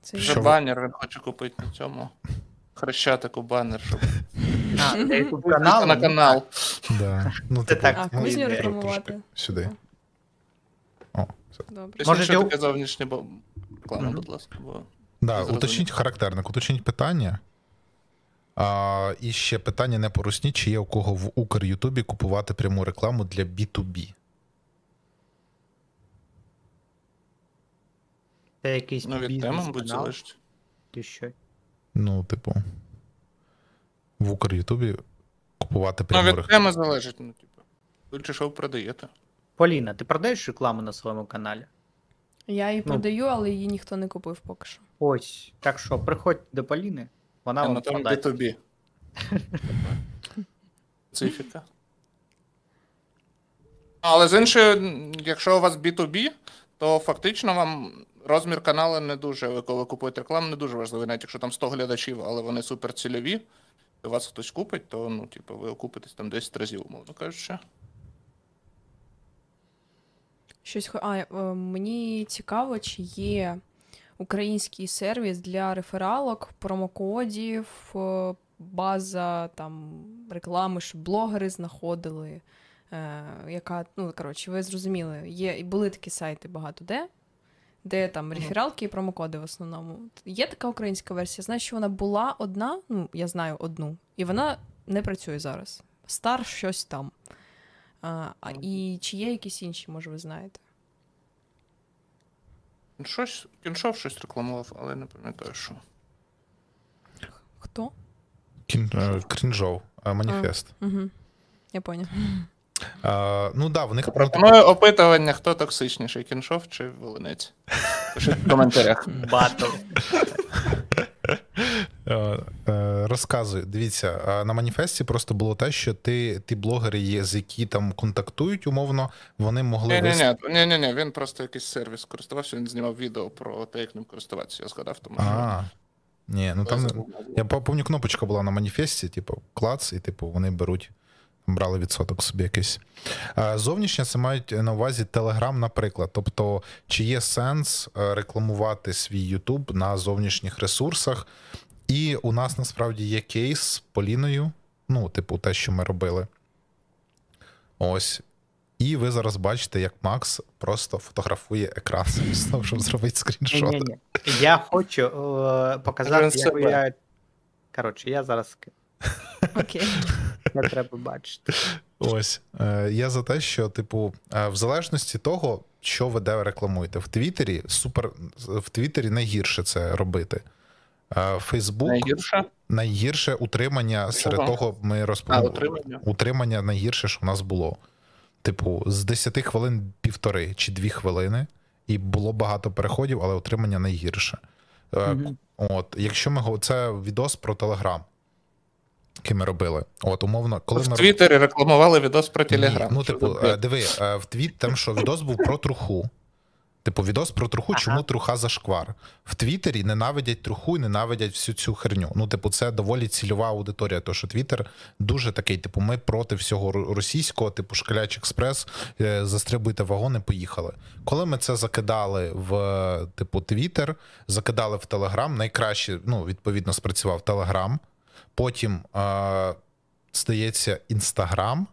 Це Вже Що банер він хоче купити на цьому. Хрещатику банер, щоб А, канал? на канал. Да. Ну, Це типу, так, ну, рекламувати. Сюди. О, все. Добре. Може, що таке зовнішнє бо- реклама, будь ласка, бо Да, уточніть характерник, уточніть питання. А, і ще питання не порусніть, чи є у кого в Укр Ютубі купувати пряму рекламу для B2B. Це якийсь ну, від теми, мабуть, залежить. чи що? Ну, типу, в Укр Ютубі купувати Ну, пряму від рекламу. теми залежить, ну, типу. Ви що ви продаєте? Поліна, ти продаєш рекламу на своєму каналі? Я її Ну. продаю, але її ніхто не купив поки що. Ось. Так що, приходь до Поліни, вона вам ну там продасть. B2B. Специфіка. Але з іншої, якщо у вас B2B, то фактично вам розмір каналу не дуже, ви коли купуєте рекламу, не дуже важливий, навіть якщо там 100 глядачів, але вони суперцільові, і вас хтось купить, то ну, типу, ви окупитесь там 10 разів, умовно кажучи. Щось а, е, мені цікаво, чи є український сервіс для рефералок, промокодів, е, база там реклами, щоб блогери знаходили. Е, яка, ну, коротше, ви зрозуміли, є, і були такі сайти багато де, де там рефералки і промокоди в основному. Є така українська версія. Знаю, що вона була одна, ну, я знаю одну, і вона не працює зараз. Стар щось там. А, а, і чи є якісь інші, може, ви знаєте? Щось, кіншов щось рекламував, але не пам'ятаю, що. Хто? Кін, е, крінжов, е, маніфест. Угу. Я поняв. Е, ну да, в них Пропоную опитування, хто токсичніший, кіншов чи волинець. Пишіть в коментарях. Батл. Розказую. Дивіться, на маніфесті просто було те, що ти, ті блогери є, з які там контактують, умовно, вони могли Ні, ні, ні, ні, він просто якийсь сервіс користувався, він знімав відео про те, як ним користуватися. Я згадав, тому що. А, ні, ну там. Я пам'ятаю, кнопочка була на маніфесті, типу, клац, і типу, вони беруть, брали відсоток собі якийсь. Е, Зовнішнє це мають на увазі Telegram, наприклад. Тобто, чи є сенс е, рекламувати свій YouTube на зовнішніх ресурсах? І у нас насправді є кейс з Поліною, ну, типу, те, що ми робили. Ось. І ви зараз бачите, як Макс просто фотографує екран, щоб зробити скріншот. Ні-ні-ні. Я хочу е, показати, як я. Коротше, я зараз Окей. не треба бачити. Ось е, я за те, що, типу, е, в залежності того, що ви де рекламуєте. В Твіттері супер в Твіттері найгірше це робити. Е, Фейсбук Найгірше? найгірше утримання серед Чого? того, ми А, розповіли. утримання. Утримання найгірше, що в нас було. Типу, з 10 хвилин півтори чи дві хвилини, і було багато переходів, але утримання найгірше. Мгм. От, якщо ми це відос про Телеграм, який ми робили. От, умовно, коли В ми Твіттері рекламували відос про Телеграм. ні, ну, типу, за е, диви, е, в твіт там, що відос був про труху. Типу, відос про труху, Ага. чому труха зашквар. В Твіттері ненавидять труху і ненавидять всю цю херню. Ну, типу, це доволі цільова аудиторія, тому що Твіттер дуже такий, типу, ми проти всього російського, типу, шкаляч експрес, е, застрибуйте вагони, поїхали. Коли ми це закидали в типу Твіттер, закидали в Телеграм, найкраще, ну, відповідно, спрацював Телеграм, потім, е, здається, Інстаграм,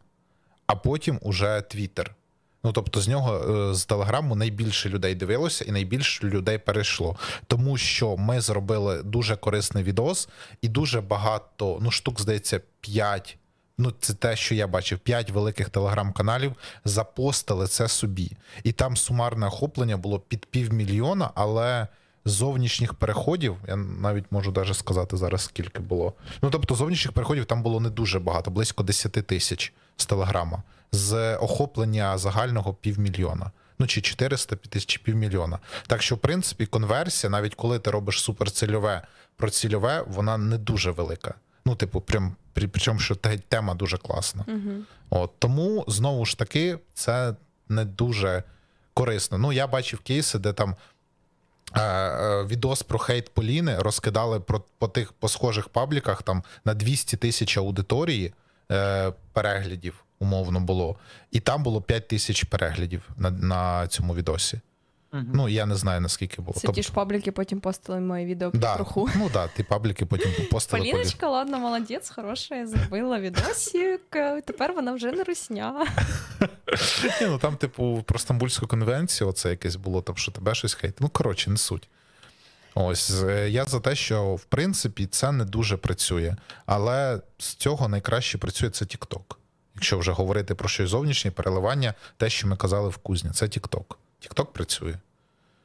а потім уже Твіттер. Ну, тобто, з нього е, з Телеграму найбільше людей дивилося і найбільше людей перейшло. Тому що ми зробили дуже корисний відос, і дуже багато, ну, штук, здається, 5. Ну, це те, що я бачив, 5 великих телеграм-каналів запостили це собі. І там сумарне охоплення було під півмільйона, але зовнішніх переходів, я навіть можу даже сказати зараз, скільки було. Ну, тобто, зовнішніх переходів там було не дуже багато, близько 10 тисяч з телеграма, з охоплення загального півмільйона. Ну, чи 400 тисяч, чи півмільйона. Так що, в принципі, конверсія, навіть коли ти робиш суперцільове про цільове, вона не дуже велика. Ну, типу, прям при- причому, що тема дуже класна. Угу. От тому знову ж таки це не дуже корисно. Ну, я бачив кейси, де там відос про хейт Поліни розкидали про, по тих по схожих пабліках там на 200 тисяч аудиторії е, переглядів, умовно було. І там було 5 тисяч переглядів на, на цьому відосі. Мгм. Ну, я не знаю, наскільки було. Це ті ж пабліки потім постили моє відео про да, труху. ну да, ті пабліки потім постили. полі- Поліночка, ладно, молодець, хороша, зробила відосик. Тепер вона вже не русня. Ні, ну там, типу, про Стамбульську конвенцію, оце якесь було, там, що тебе щось хейт. Ну, коротше, не суть. Ось е, я за те, що в принципі це не дуже працює, але з цього найкраще працює це TikTok. Якщо вже говорити про щось зовнішнє переливання, те, що ми казали в кузні, це TikTok. TikTok працює.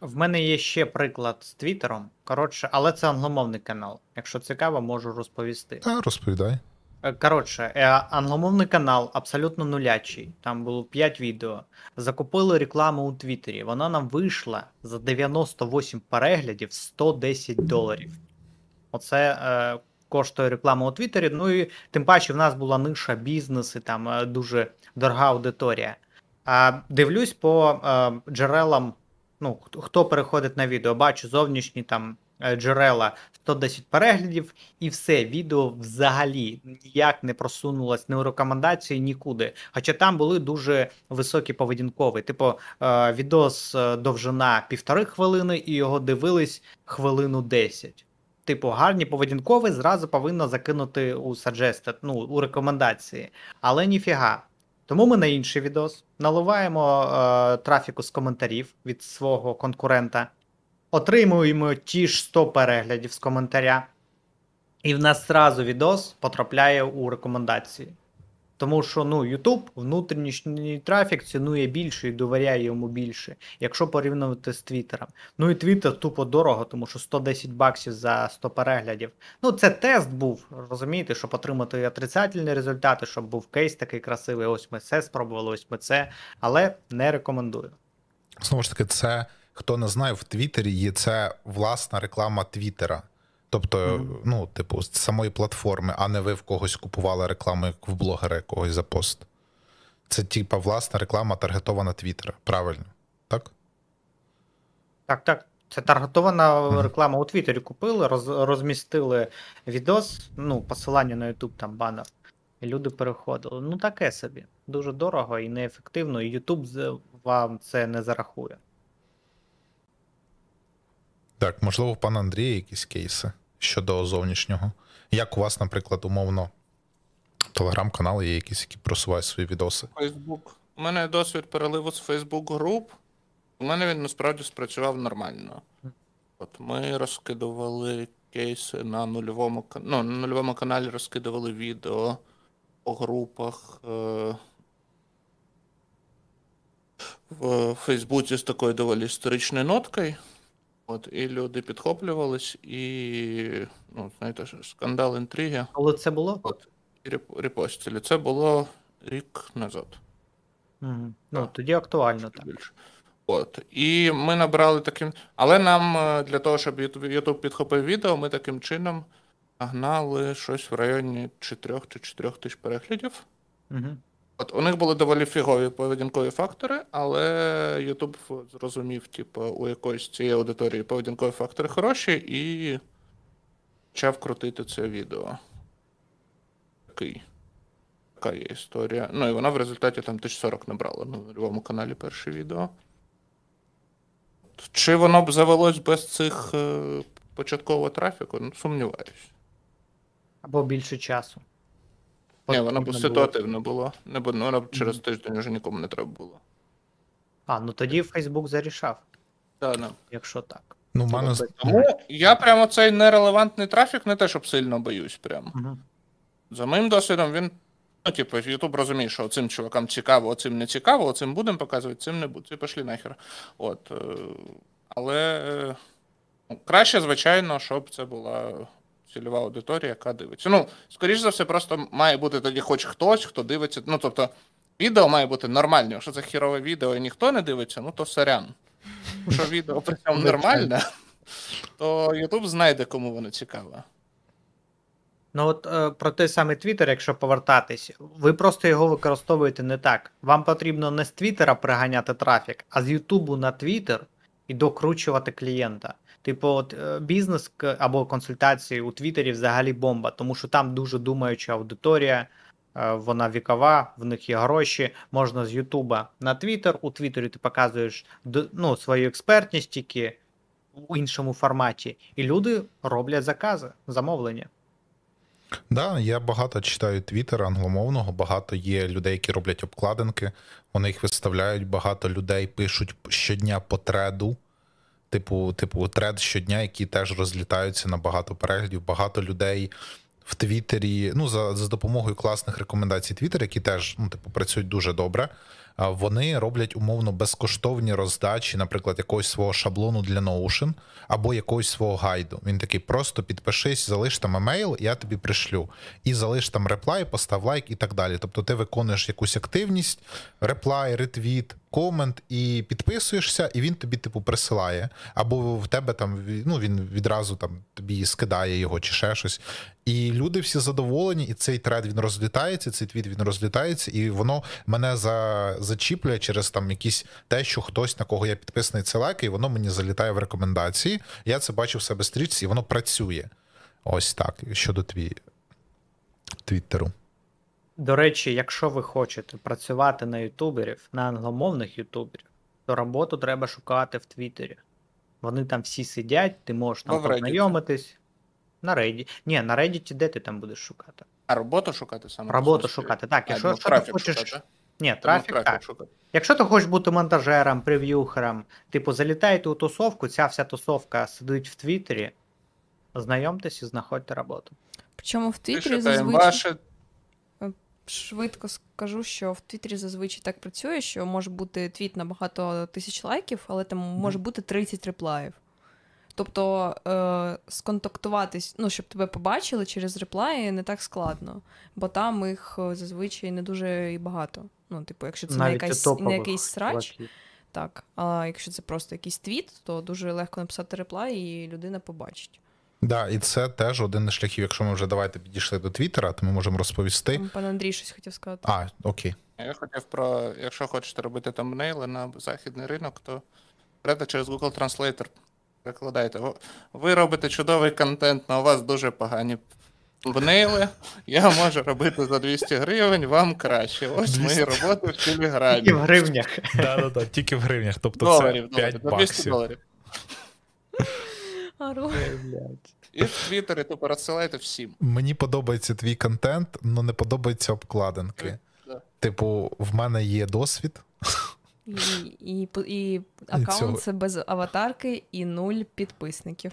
В мене є ще приклад з Твіттером. Коротше, але це англомовний канал. Якщо цікаво, можу розповісти. Та розповідай. Е, Коротше, е, англомовний канал абсолютно нулячий. Там було 5 відео. Закупили рекламу у Твіттері. Вона нам вийшла за 98 переглядів 110 доларів. Оце е, коштує реклама у Твіттері. Ну і тим паче в нас була ниша бізнес і там е, дуже дорога аудиторія. А дивлюсь по е, джерелам. Ну, хто- переходить на відео, бачу зовнішні там е, джерела 110 переглядів, і все, відео взагалі ніяк не просунулось ні у рекомендації, нікуди. Хоча там були дуже високі поведінкові. Типу, е, відос е, довжина півтори хвилини, і його дивились хвилину 10. Типу, гарні поведінкові зразу повинно закинути у suggested, ну, у рекомендації. Але ніфіга. Тому ми на інший відос наливаємо е, трафіку з коментарів від свого конкурента, отримуємо ті ж 100 переглядів з коментаря, і в нас зразу відос потрапляє у рекомендації. Тому що ну, YouTube внутрішній трафік цінує більше і довіряє йому більше, якщо порівнювати з Твіттером. Ну і Твіттер тупо дорого, тому що 110 баксів за 100 переглядів. Ну, це тест був, розумієте, щоб отримати отрицательні результати, щоб був кейс такий красивий. Ось ми це спробували, ось ми це, але не рекомендую. Знову ж таки, це хто не знає, в Твіттері є це власна реклама Твіттера. Тобто, Мгм. ну, типу, з самої платформи, а не ви в когось купували рекламу, як в блогера якогось за пост. Це, типа, власна реклама таргетована Твіттера. Правильно, так? Так, так. Це таргетована реклама у Твіттері купили, роз, розмістили відос, ну, посилання на YouTube, там банер. І люди переходили. Ну, таке собі. Дуже дорого і неефективно, і YouTube вам це не зарахує. Так, можливо, у пана Андрія якісь кейси щодо зовнішнього. Як у вас, наприклад, умовно, телеграм-канал є якісь, які просувають свої відоси? Фейсбук. У мене досвід переливу з Facebook груп. У мене він насправді спрацював нормально. От ми розкидували кейси на нульовому кан- ну, на нульовому каналі розкидували відео по групах. Е- в Фейсбуці з такою доволі історичною ноткою. От, і люди підхоплювались, і, ну, знаєте, скандал інтриги. Коли це було? От, і репостили. Це було рік назад. Мгм. Ну, тоді актуально так. більше. От. І ми набрали таким. Але нам е, для того, щоб YouTube підхопив відео, ми таким чином нагнали щось в районі 4 чи 4 тисяч переглядів. Угу. От у них були доволі фігові поведінкові фактори, але YouTube зрозумів, типу, у якоїсь цієї аудиторії поведінкові фактори хороші і почав крутити це відео. Такий. Така є історія. Ну і вона в результаті там 1040 набрала на любому каналі перше відео. Чи воно б завелось без цих е, початкового трафіку? Ну, сумніваюсь. Або більше часу. Ні, воно б Потрібно було. ситуативно було. Не бо ну, воно б через тиждень вже нікому не треба було. А, ну тоді Facebook зарішав, Так, да. якщо так. Ну, в мене... Тому я прямо цей нерелевантний трафік не те, щоб сильно боюсь. Прям. Угу. За моїм досвідом, він. Ну, типу, YouTube розуміє, що цим чувакам цікаво, оцим не цікаво, оцим будемо показувати, цим не буде. Це пішли нахер. От. е, Але е, ну, краще, звичайно, щоб це була цільова аудиторія, яка дивиться. Ну, скоріш за все, просто має бути тоді хоч хтось, хто дивиться. Ну, тобто, відео має бути нормальне. Якщо це хірове відео і ніхто не дивиться, ну то сорян. Якщо відео при цьому нормальне, то YouTube знайде, кому воно цікаве. Ну от е, про той самий Твіттер, якщо повертатись, ви просто його використовуєте не так. Вам потрібно не з Твіттера приганяти трафік, а з Ютубу на Твіттер і докручувати клієнта. Типу, от е, бізнес або консультації у Твіттері взагалі бомба, тому що там дуже думаюча аудиторія, е, вона вікова, в них є гроші. Можна з Ютуба на Твіттер. У Твіттері ти показуєш ну, свою експертність тільки у іншому форматі, і люди роблять закази, замовлення. Да, я багато читаю твіттер англомовного, багато є людей, які роблять обкладинки, вони їх виставляють, багато людей пишуть щодня по треду. Типу, типу, тред щодня, які теж розлітаються на багато переглядів. Багато людей в Твіттері, ну, за, за допомогою класних рекомендацій Твіттер, які теж ну, типу, працюють дуже добре. Вони роблять умовно безкоштовні роздачі, наприклад, якогось свого шаблону для Notion або якогось свого гайду. Він такий: просто підпишись, залиш там емейл, я тобі пришлю. І залиш там реплай, постав лайк і так далі. Тобто ти виконуєш якусь активність, реплай, ретвіт, комент і підписуєшся, і він тобі, типу, присилає. Або в тебе там ну, він відразу там тобі скидає його чи ще щось. І люди всі задоволені, і цей тред він розлітається, цей твіт він розлітається, і воно мене за, зачіплює через там якісь те, що хтось, на кого я підписаний, це лайкає, і воно мені залітає в рекомендації. Я це бачу в себе стрічці, і воно працює. Ось так, щодо твій твіттеру. До речі, якщо ви хочете працювати на ютуберів, на англомовних ютуберів, то роботу треба шукати в Твіттері. Вони там всі сидять, ти можеш там Або в Reddit. познайомитись. На Reddit. Ні, на Reddit де ти там будеш шукати? А роботу шукати саме? Роботу шукати. Так, якщо, ну, якщо ти хочеш. шукати. Ні, Тому трафік, так. шукати. Якщо ти хочеш бути монтажером, прев'юхером, типу, залітаєте у тусовку, ця вся тусовка сидить в Твіттері, знайомтесь і знаходьте роботу. Причому в Твіттері Пишете зазвичай ваше швидко скажу, що в Твіттері зазвичай так працює, що може бути твіт на багато тисяч лайків, але там може бути 30 реплаїв. Тобто е, сконтактуватись, ну, щоб тебе побачили через реплаї, не так складно, бо там їх е, зазвичай не дуже і багато. Ну, типу, якщо це не, якась, не якийсь срач, так. А якщо це просто якийсь твіт, то дуже легко написати реплай, і людина побачить. Да, і це теж один із шляхів. Якщо ми вже давайте підійшли до Твіттера, то ми можемо розповісти. Там Пан Андрій щось хотів сказати. А, окей. Я хотів про, якщо хочете робити тамбнейли на західний ринок, то берете через Google Translator, перекладайте. Ви робите чудовий контент, але у вас дуже погані тамбнейли. Я можу робити за 200 гривень, вам краще. Ось 200. мої роботи в Тільки в гривнях. Да, да, да, тільки в гривнях. Тобто Доларів, це 5 доларів, за 200 доларів. Ару. І в Твіттері тупо розсилайте всім. Мені подобається твій контент, але не подобаються обкладинки. Да. Типу, в мене є досвід. І, і, і аккаунт це без аватарки і нуль підписників.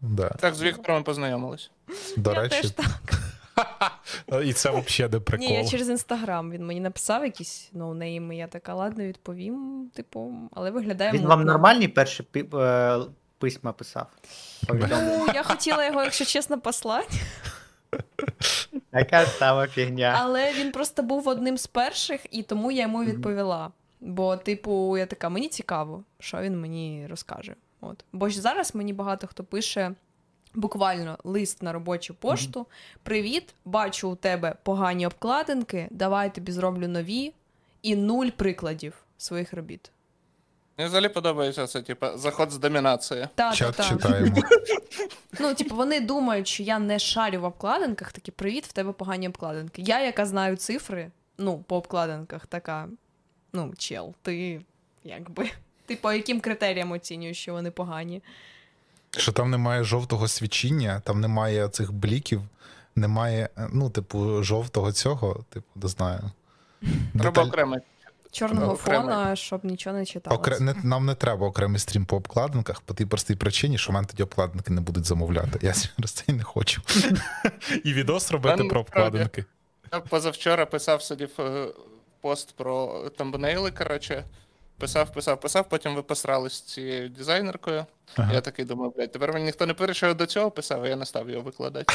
Да. Так з Віктором познайомились. До я речі, теж так. і це взагалі не прикол. Ні, я через інстаграм. Він мені написав якісь ноунейми. Я така, ладно, відповім, типу, але виглядає Він вам нормальні перші е, письма писав? Повідомлення. Ну, я хотіла його, якщо чесно, послати, Яка сама фігня. але він просто був одним з перших, і тому я йому відповіла. Бо, типу, я така, мені цікаво, що він мені розкаже. От. Бо ж зараз мені багато хто пише буквально лист на робочу пошту. Привіт, бачу у тебе погані обкладинки, давай тобі зроблю нові і нуль прикладів своїх робіт. Мені взагалі подобається це, типу, заход з домінації. Та, та, Чат та. читаємо. Ну, типу, вони думають, що я не шарю в обкладинках, такі привіт, в тебе погані обкладинки. Я, яка знаю цифри, ну, по обкладинках, така, ну, чел, ти якби. Ти по яким критеріям оцінюєш, що вони погані? Що там немає жовтого свічіння, там немає цих бліків, немає, е, ну, типу, жовтого цього, типу, не знаю. Треба Деталь- окремо. Чорного фона, щоб нічого не читалося. Окре... Не, нам не треба окремий стрім по обкладинках, по тій простій причині, що в мене тоді обкладинки не будуть замовляти. Я через це не хочу. І відос робити про обкладинки. Я позавчора писав собі е, пост про тамбнейли, коротше. Писав, писав, писав, потім ви посрали з цією дизайнеркою. Ага. Я такий думаю, блядь, тепер мені ніхто не я до цього писав, а я не став його викладати.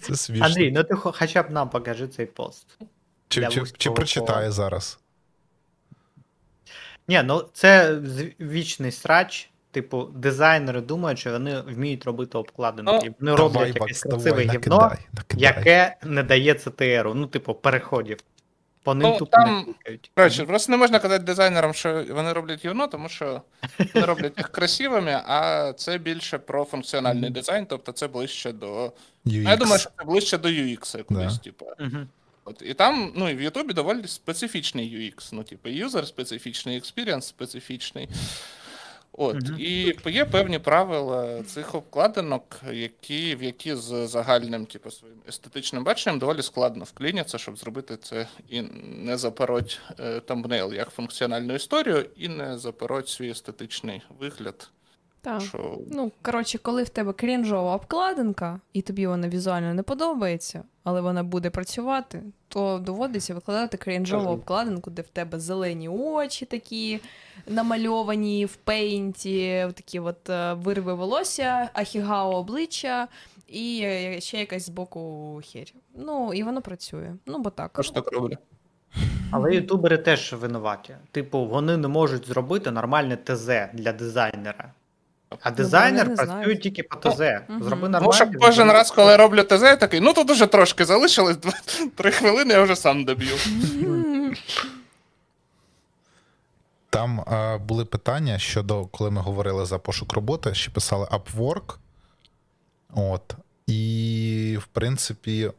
Це смішно. Андрій, ну ти хоча б нам покажи цей пост. Чи, чи, чи прочитає зараз? Ні, ну це вічний срач. Типу, дизайнери думають, що вони вміють робити обкладинки. Ну, Вони роблять якесь Бакс, давай, красиве гівно, накидай, накидай. яке не дає CTR, ну, типу, переходів. По ним Ну, тупо там, не клікають. Коротше, просто не можна казати дизайнерам, що вони роблять гівно, тому що вони роблять їх красивими, а це більше про функціональний дизайн, тобто це ближче до. UX. Я думаю, що це ближче до UX якогось, Да. типу. Мгм. От, і там, ну, і в Ютубі доволі специфічний UX, ну, типу, юзер специфічний, experience специфічний. От, Мгм. і є певні правила цих обкладинок, які, в які з загальним, типу, своїм естетичним баченням доволі складно вкліняться, щоб зробити це і не запороть тамбнейл як функціональну історію, і не запороть свій естетичний вигляд. Так. Що... Ну, коротше, коли в тебе крінжова обкладинка, і тобі вона візуально не подобається, але вона буде працювати, то доводиться викладати крінжову Кажу. обкладинку, де в тебе зелені очі такі намальовані в пейнті, такі от е, вирви волосся, ахігао обличчя. І е, ще якась збоку херь. Ну, і воно працює. Ну, бо так. Тож так роблю. Але ютубери теж винуваті. Типу, вони не можуть зробити нормальне ТЗ для дизайнера. А дизайнер працює тільки по ТЗ. Мгм. Зроби Ну, нормально. Ну, щоб кожен раз, коли роблю ТЗ, я такий, ну тут уже трошки залишилось, два- три хвилини, я вже сам доб'ю. Там е, були питання щодо, коли ми говорили за пошук роботи, ще писали Upwork. От. І, в принципі,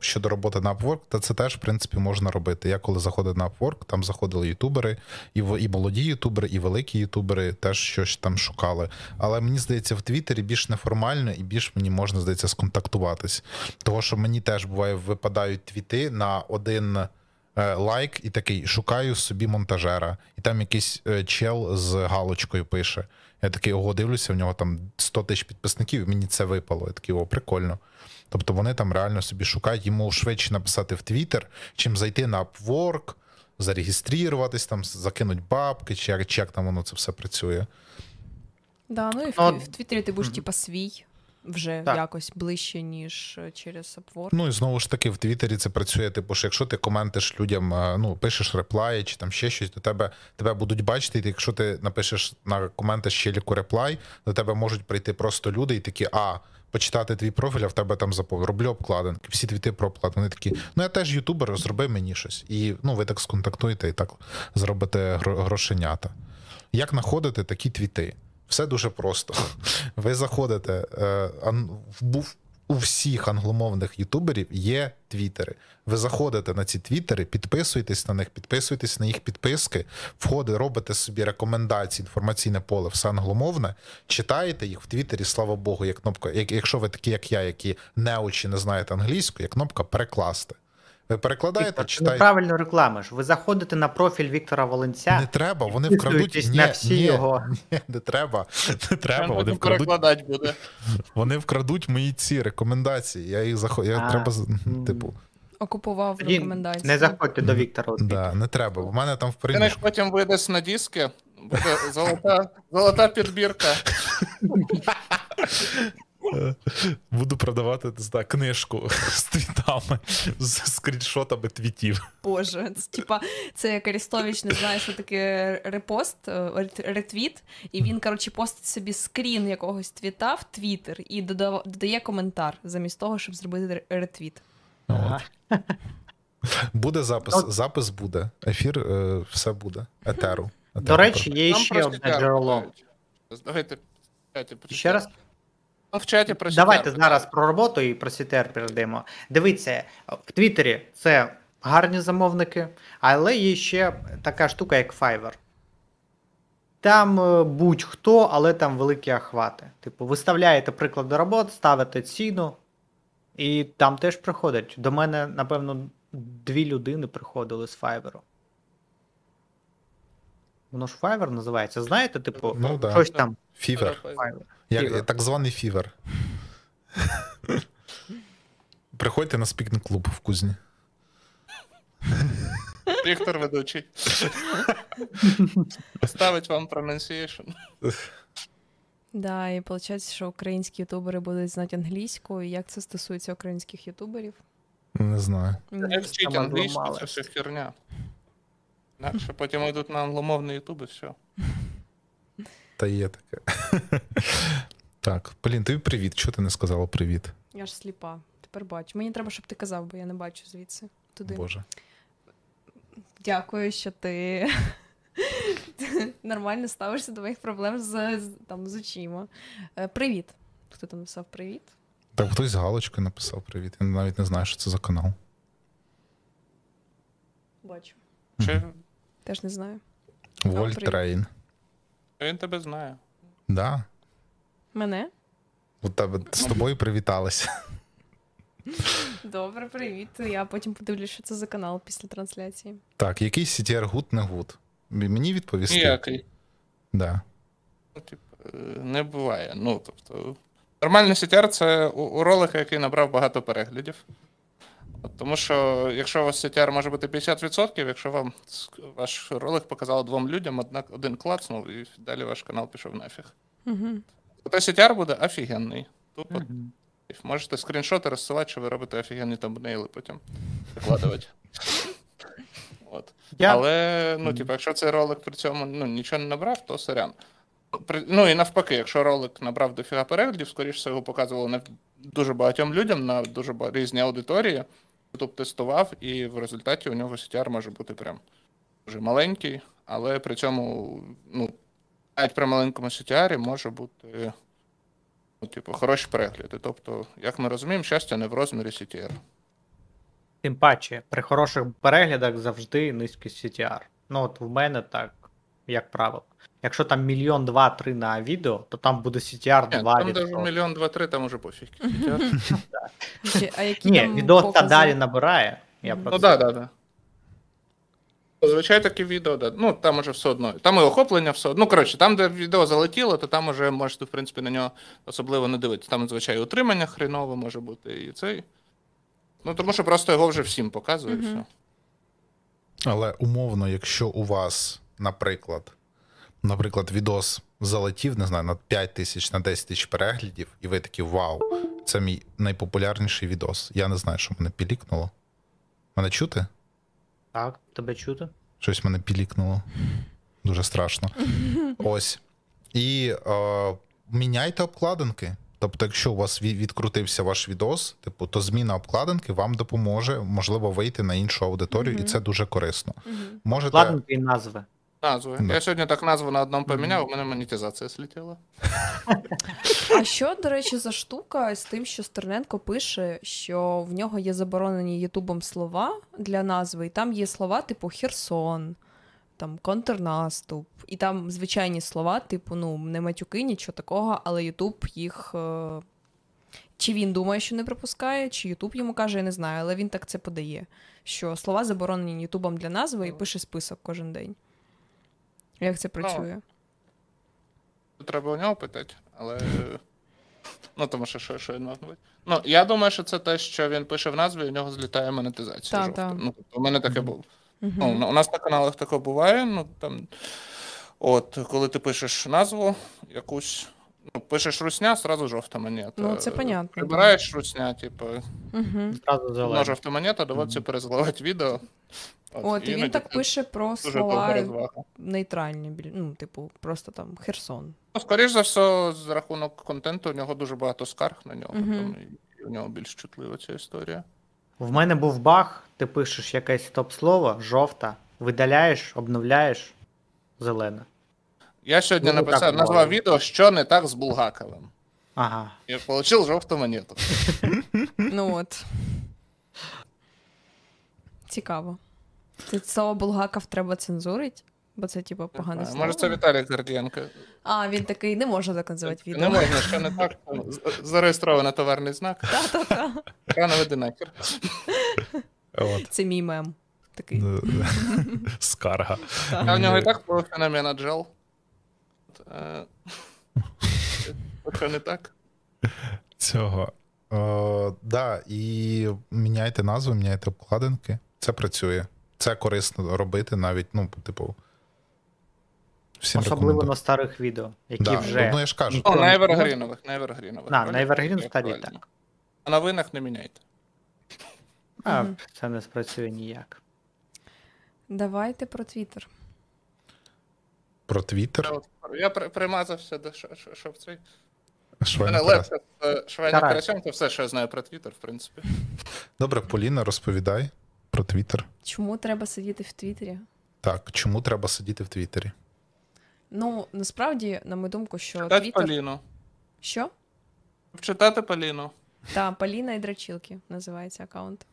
щодо роботи на Upwork, то це теж, в принципі, можна робити. Я коли заходив на Upwork, там заходили ютубери, і, і молоді ютубери, і великі ютубери теж щось там шукали. Але мені здається, в Твіттері більш неформально і більш мені можна, здається, сконтактуватись. Того, що мені теж буває, випадають твіти на один е, лайк і такий шукаю собі монтажера. І там якийсь е, чел з галочкою пише. Я такий ого, дивлюся, в нього там 100 тисяч підписників, і мені це випало. Я такий, о, прикольно. Тобто вони там реально собі шукають, йому швидше написати в Твіттер, чим зайти на Upwork, зареєструватись, там, закинуть бабки, чи як, чи як там воно це все працює. Да, ну і в, в Твіттері ти будеш, типа, свій. вже Так. якось ближче, ніж е, через Upwork. Ну і знову ж таки, в Твіттері це працює. Типу, що якщо ти коментиш людям, е, ну пишеш реплай чи там ще щось, то тебе тебе будуть бачити. І якщо ти напишеш на коменти щеліку реплай, до тебе можуть прийти просто люди і такі, а. Почитати твій профіль, а в тебе там запов... роблю обкладинки, всі твіти про обкладинки. Вони такі, ну я теж ютубер, зроби мені щось. І ну, ви так сконтактуєте і так зробите гро- грошенята. Як знаходити такі твіти? Все дуже просто. Ви заходите е, в був у всіх англомовних ютуберів є твіттери. Ви заходите на ці твіттери, підписуєтесь на них, підписуєтесь на їх підписки, входите, робите собі рекомендації, інформаційне поле, все англомовне, читаєте їх в Твіттері, слава Богу, є кнопка. Якщо ви такі, як я, які не очі не знаєте англійську, є кнопка перекласти. Ви перекладаєте, Віктор, ти читаєте. неправильно рекламиш. Ви заходите на профіль Віктора Волинця. Не треба, вони вкрадуть. Ні, на всі ні, його. ні, не треба. Не треба. Вони вкрадуть, перекладати буде. вони вкрадуть мої ці рекомендації. Я їх заход... Я А, треба з- типу. Окупував Тоді рекомендації. не заходьте до Віктора. у Да, не треба. У мене там в Ти них потім вийдеш на диски, буде золота, золота підбірка. Буду продавати не книжку з твітами, з скріншотами твітів. Боже, це типа це як Арістович не знає, що таке репост, е, ретвіт, і він, коротше, постить собі скрін якогось твіта в Твіттер і додав- додає коментар замість того, щоб зробити ретвіт. Ага. Буде запис, запис буде. Ефір, е, все буде. Етеру. До речі, є ще одне джерело. Давайте Ще раз? Там в чаті про Давайте зараз про роботу і про CTR перейдемо. Дивіться, в Твіттері це гарні замовники, але є ще така штука, як Fiverr. Там е, будь-хто, але там великі охвати. Типу, виставляєте приклади робот, ставите ціну, і там теж приходять. До мене, напевно, дві людини приходили з Fiverr. Воно ж Fiverr називається. Знаєте, типу, Ну да. щось там Фівер. Fiverr. Як, так званий фівер. Приходьте на speaking club в Кузні. Віктор ведучий. Ставить вам pronunciation. Да, і виходить, що українські ютубери будуть знати англійську, і як це стосується українських ютуберів? Не знаю. Як вчить англійську, це все херня. Інакше потім йдуть на англомовний ютуб і все. Та є таке. Так, Полін, тобі привіт. Чого ти не сказала привіт? Я ж сліпа. Тепер бачу. Мені треба, щоб ти казав, бо я не бачу звідси. Туди. Боже. Дякую, що ти нормально ставишся до моїх проблем з, там, з очима. Е, Привіт. Хто там написав привіт? Так, хтось з галочкою написав привіт. Я навіть не знаю, що це за канал. Бачу. Чи Теж не знаю. Вольтрейн. Він тебе знає? Да. Мене? У тебе з тобою привіталися. Добре, привіт. Я потім подивлюсь, що це за канал після трансляції. Так, який CTR good не good? Мені відповісти? Ніякий. Да. Ну, типу, не буває. Ну, тобто, нормальний CTR це у, у ролика, який набрав багато переглядів. От, тому що якщо у вас CTR може бути 50%, якщо вам ваш ролик показав двом людям, однак один клацнув, і далі ваш канал пішов нафіг. Угу. То CTR буде офігенний. Тупо Мгм. можете скріншоти розсилати, що ви робите офігенні тамбнейли потім викладувати. От. Я... Але, ну, типу, якщо цей ролик при цьому ну, нічого не набрав, то сорян. При- Ну і навпаки, якщо ролик набрав дофіга переглядів, скоріше всього, його показувало не дуже багатьом людям на дуже різні аудиторії. YouTube тестував, і в результаті у нього CTR може бути прям дуже маленький, але при цьому, ну, навіть при маленькому CTR може бути ну, типу, хороші перегляди. Тобто, як ми розуміємо, щастя не в розмірі CTR. Тим паче, при хороших переглядах завжди низький CTR. Ну, от в мене так, як правило. Якщо там мільйон два-три на відео, то там буде CTR Ні, 2 там навіть мільйон два-три, там уже пофіг. Ні, відео та далі набирає. Я про Ну так, так, так. Зазвичай такі відео, да. ну там уже все одно. Там і охоплення все одно. Ну, коротше, там, де відео залетіло, то там уже можете, в принципі, на нього особливо не дивитися. Там, звичайно, утримання хренове може бути і цей. Ну, тому що просто його вже всім показує. все. Але умовно, якщо у вас, наприклад, наприклад, відос залетів, не знаю, на 5 тисяч, на 10 тисяч переглядів, і ви такі вау, це мій найпопулярніший відос. Я не знаю, що мене пілікнуло. Мене чути? Так, тебе чути? Щось мене пілікнуло. Дуже страшно. Ось. І е, міняйте обкладинки. Тобто, якщо у вас відкрутився ваш відос, типу, то зміна обкладинки вам допоможе, можливо, вийти на іншу аудиторію, і це дуже корисно. Мгм. Можете. Вкладинки і назви. Назви. Да. Я сьогодні так назву на одному поміняв, у мене монетизація слетіла. А що, до речі, за штука з тим, що Стерненко пише, що в нього є заборонені Ютубом слова для назви, і там є слова типу Херсон, там контрнаступ, і там звичайні слова, типу, ну, не матюки, нічого такого, але Ютуб їх. е, Чи він думає, що не пропускає, чи Ютуб йому каже, я не знаю, але він так це подає. Що слова заборонені Ютубом для назви і пише список кожен день. Як це працює? Треба у нього питати, але. Ну, тому що що, що він. Ну, я думаю, що це те, що він пише в назві, і у нього злітає монетизація. Та, жовта. та. Ну, тобто, у мене таке було. Мгм. Ну, у нас на каналах таке буває. Ну, там, от, коли ти пишеш назву якусь, ну, пишеш русня, сразу жовта монета. Ну, це понятно, Прибираєш русня, типу, Мгм. Зразу жовта монета, доводиться перезаливати відео. От, і він так пише про слова нейтральні, ну, типу, просто там Херсон. Ну, скоріш за все, з рахунок контенту, у нього дуже багато скарг на нього, тому і у нього більш чутлива ця історія. В мене був баг, ти пишеш якесь топ-слово, жовта, видаляєш, обновляєш, зелена. Я сьогодні Ну, написав, буває. назвав відео, що не так з Булгаковим. Ага. І отримав жовту монету. Ну от. Цікаво. Це слово Булгаков треба цензурити, бо це, типу, погане слово. Може, це Віталій Гордієнко. А, він такий, не можна так називати Не можна, що не так. там з- Зареєстровано товарний знак. Та-та-та. Рано веди нахер. Це мій мем. Такий. Скарга. А в нього і так було феномена джел. От, е, Що не так? Цього. Е, да, і міняйте назву, міняйте обкладинки. Це працює. Це корисно робити навіть, ну, типу. Всім Особливо на старих відео, які Да. вже. Ну, я ж кажу. О, на. Евергрінових, на Евергрінових. На, на Evergreen Це стадії так. А на винах не міняйте. А, це не спрацює ніяк. Давайте про Твіттер. Про Твіттер. я при- примазався до що, в цей. Швейна карасем, це все, що я знаю про Твіттер, в принципі. Добре, Поліна, розповідай про Твіттер. Чому треба сидіти в Твіттері? Так, чому треба сидіти в Твіттері? Ну, насправді, на мою думку, що Читати Твіттер. Поліну. Що? Вчитати Поліну. Так, Поліна і Драчілки називається аккаунт.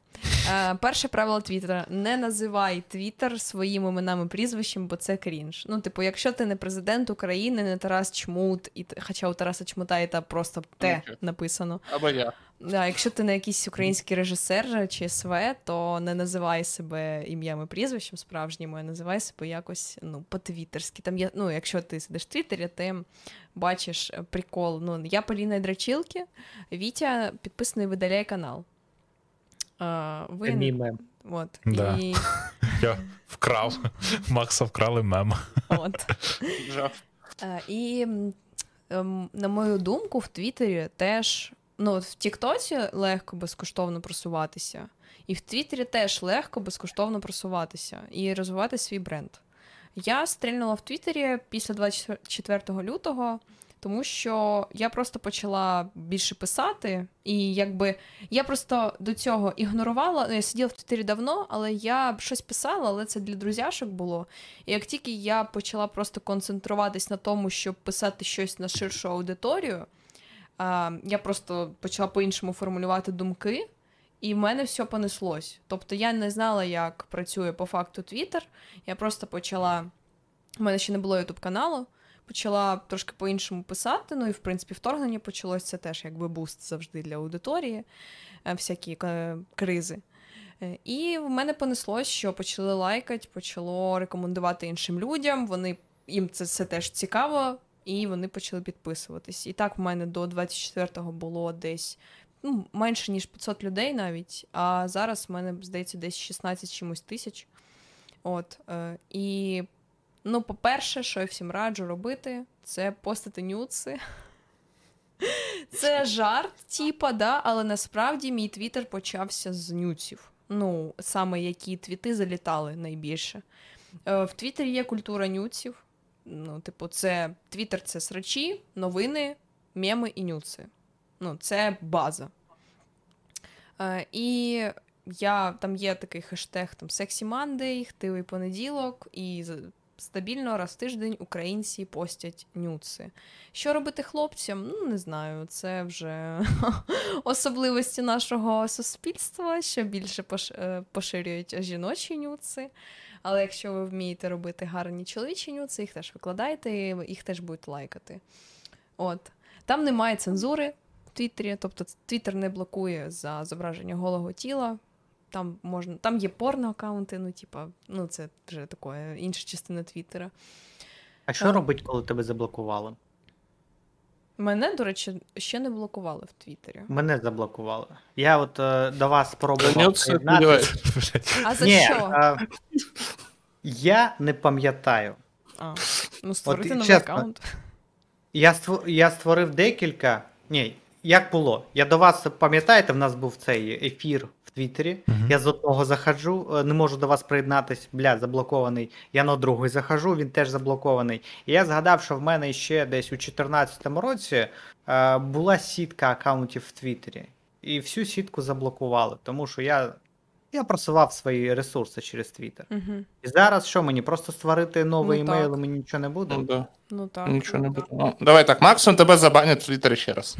Е, перше правило Твіттера: не називай Твіттер своїм іменами прізвищем, бо це крінж. Ну, типу, якщо ти не президент України, не Тарас Чмут, і хоча у Тараса Чмута і та просто Т Окей. написано. Або я. Да, якщо ти не якийсь український режисер чи СВ, то не називай себе ім'ям і прізвищем справжнім, а називай себе якось ну, по-твіттерськи. Там є, ну, якщо ти сидиш в Твіттері, ти бачиш прикол. Ну, я Поліна Драчілки, Вітя підписаний видаляє канал. А, ви... Це мій мем. От. Да. І... Я вкрав. Макса вкрали мем. От. Е, І ем, на мою думку, в Твіттері теж, ну, в Тіктоці легко безкоштовно просуватися, і в Твіттері теж легко безкоштовно просуватися і розвивати свій бренд. Я стрільнула в Твіттері після 24 лютого, тому що я просто почала більше писати, і якби я просто до цього ігнорувала. Ну, я сиділа в Твіттері давно, але я щось писала, але це для друзяшок було. І як тільки я почала просто концентруватись на тому, щоб писати щось на ширшу аудиторію, я просто почала по-іншому формулювати думки, і в мене все понеслось. Тобто я не знала, як працює по факту Твіттер. Я просто почала. У мене ще не було ютуб каналу. Почала трошки по-іншому писати. Ну і в принципі вторгнення почалось це теж якби буст завжди для аудиторії, е, всякі е, кризи. Е, І в мене понеслось, що почали лайкати, почало рекомендувати іншим людям. Вони їм це, це теж цікаво, і вони почали підписуватись. І так в мене до 24-го було десь ну, менше ніж 500 людей навіть. А зараз в мене здається десь 16 чимось тисяч. От е, і. Ну, по-перше, що я всім раджу робити, це постати нюци. Це жарт, типа, да, але насправді мій твіттер почався з нюців. Ну, саме які твіти залітали найбільше. Е, В Твіттері є культура нюців. Ну, типу, це Твіттер це срачі, новини, меми і нюци. Ну, це база. Е, і я там є такий хештег там Sexy Monday, хтивий понеділок, і стабільно раз тиждень українці постять нюци. Що робити хлопцям? Ну, не знаю, це вже особливості нашого суспільства, що більше е, поширюють жіночі нюци. Але якщо ви вмієте робити гарні чоловічі нюци, їх теж викладайте, їх теж будуть лайкати. От. Там немає цензури в Твіттері, тобто Твіттер не блокує за зображення голого тіла. Там можна, там є порно-аккаунти, ну, типа, ну, це вже таке інша частина Твіттера. А що Так. робить, коли тебе заблокували? Мене, до речі, ще не блокували в Твіттері. Мене заблокували. Я от е, до вас спробував. А за Ні, що? е, я не пам'ятаю. А, ну, створити і новий чесно, аккаунт. Я створ... я створив декілька. Ні, як було? Я до вас пам'ятаєте, в нас був цей ефір Твіттері. Мгм. Я з одного захожу, е, не можу до вас приєднатись, бля, заблокований. Я на другий захожу, він теж заблокований. І я згадав, що в мене ще десь у 2014 році е, була сітка аккаунтів в Твіттері. І всю сітку заблокували, тому що я, я просував свої ресурси через Твіттер. Угу. І зараз що мені? Просто створити новий Ну, емейл, так. і мені нічого не буде? Ну, да. Ну так. Нічого не буде. Ну, давай так, максимум тебе забанять в Твіттері ще раз.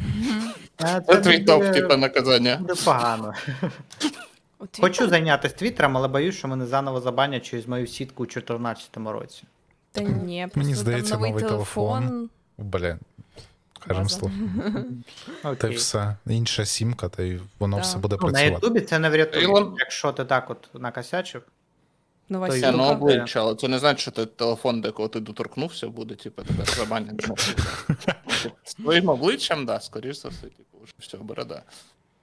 Це твій топ, типу, наказання. буде погано. Хочу зайнятися Твіттером, але боюсь, що мене заново забанять через мою сітку у 2014 році. Та ні, просто здається, там новий, новий телефон. телефон. Блін. Кажемо База. слово. Та й все. Інша сімка, та й воно Да. все буде Ну, на. Ютубі це не врятує. Ілон- Якщо ти так от накосячив, Нова То Це ну обличчя, але це не значить, що ти телефон, до якого ти доторкнувся, буде, типу, тебе забанять. З твоїм обличчям, да, скоріш за все, типу, вже все, борода.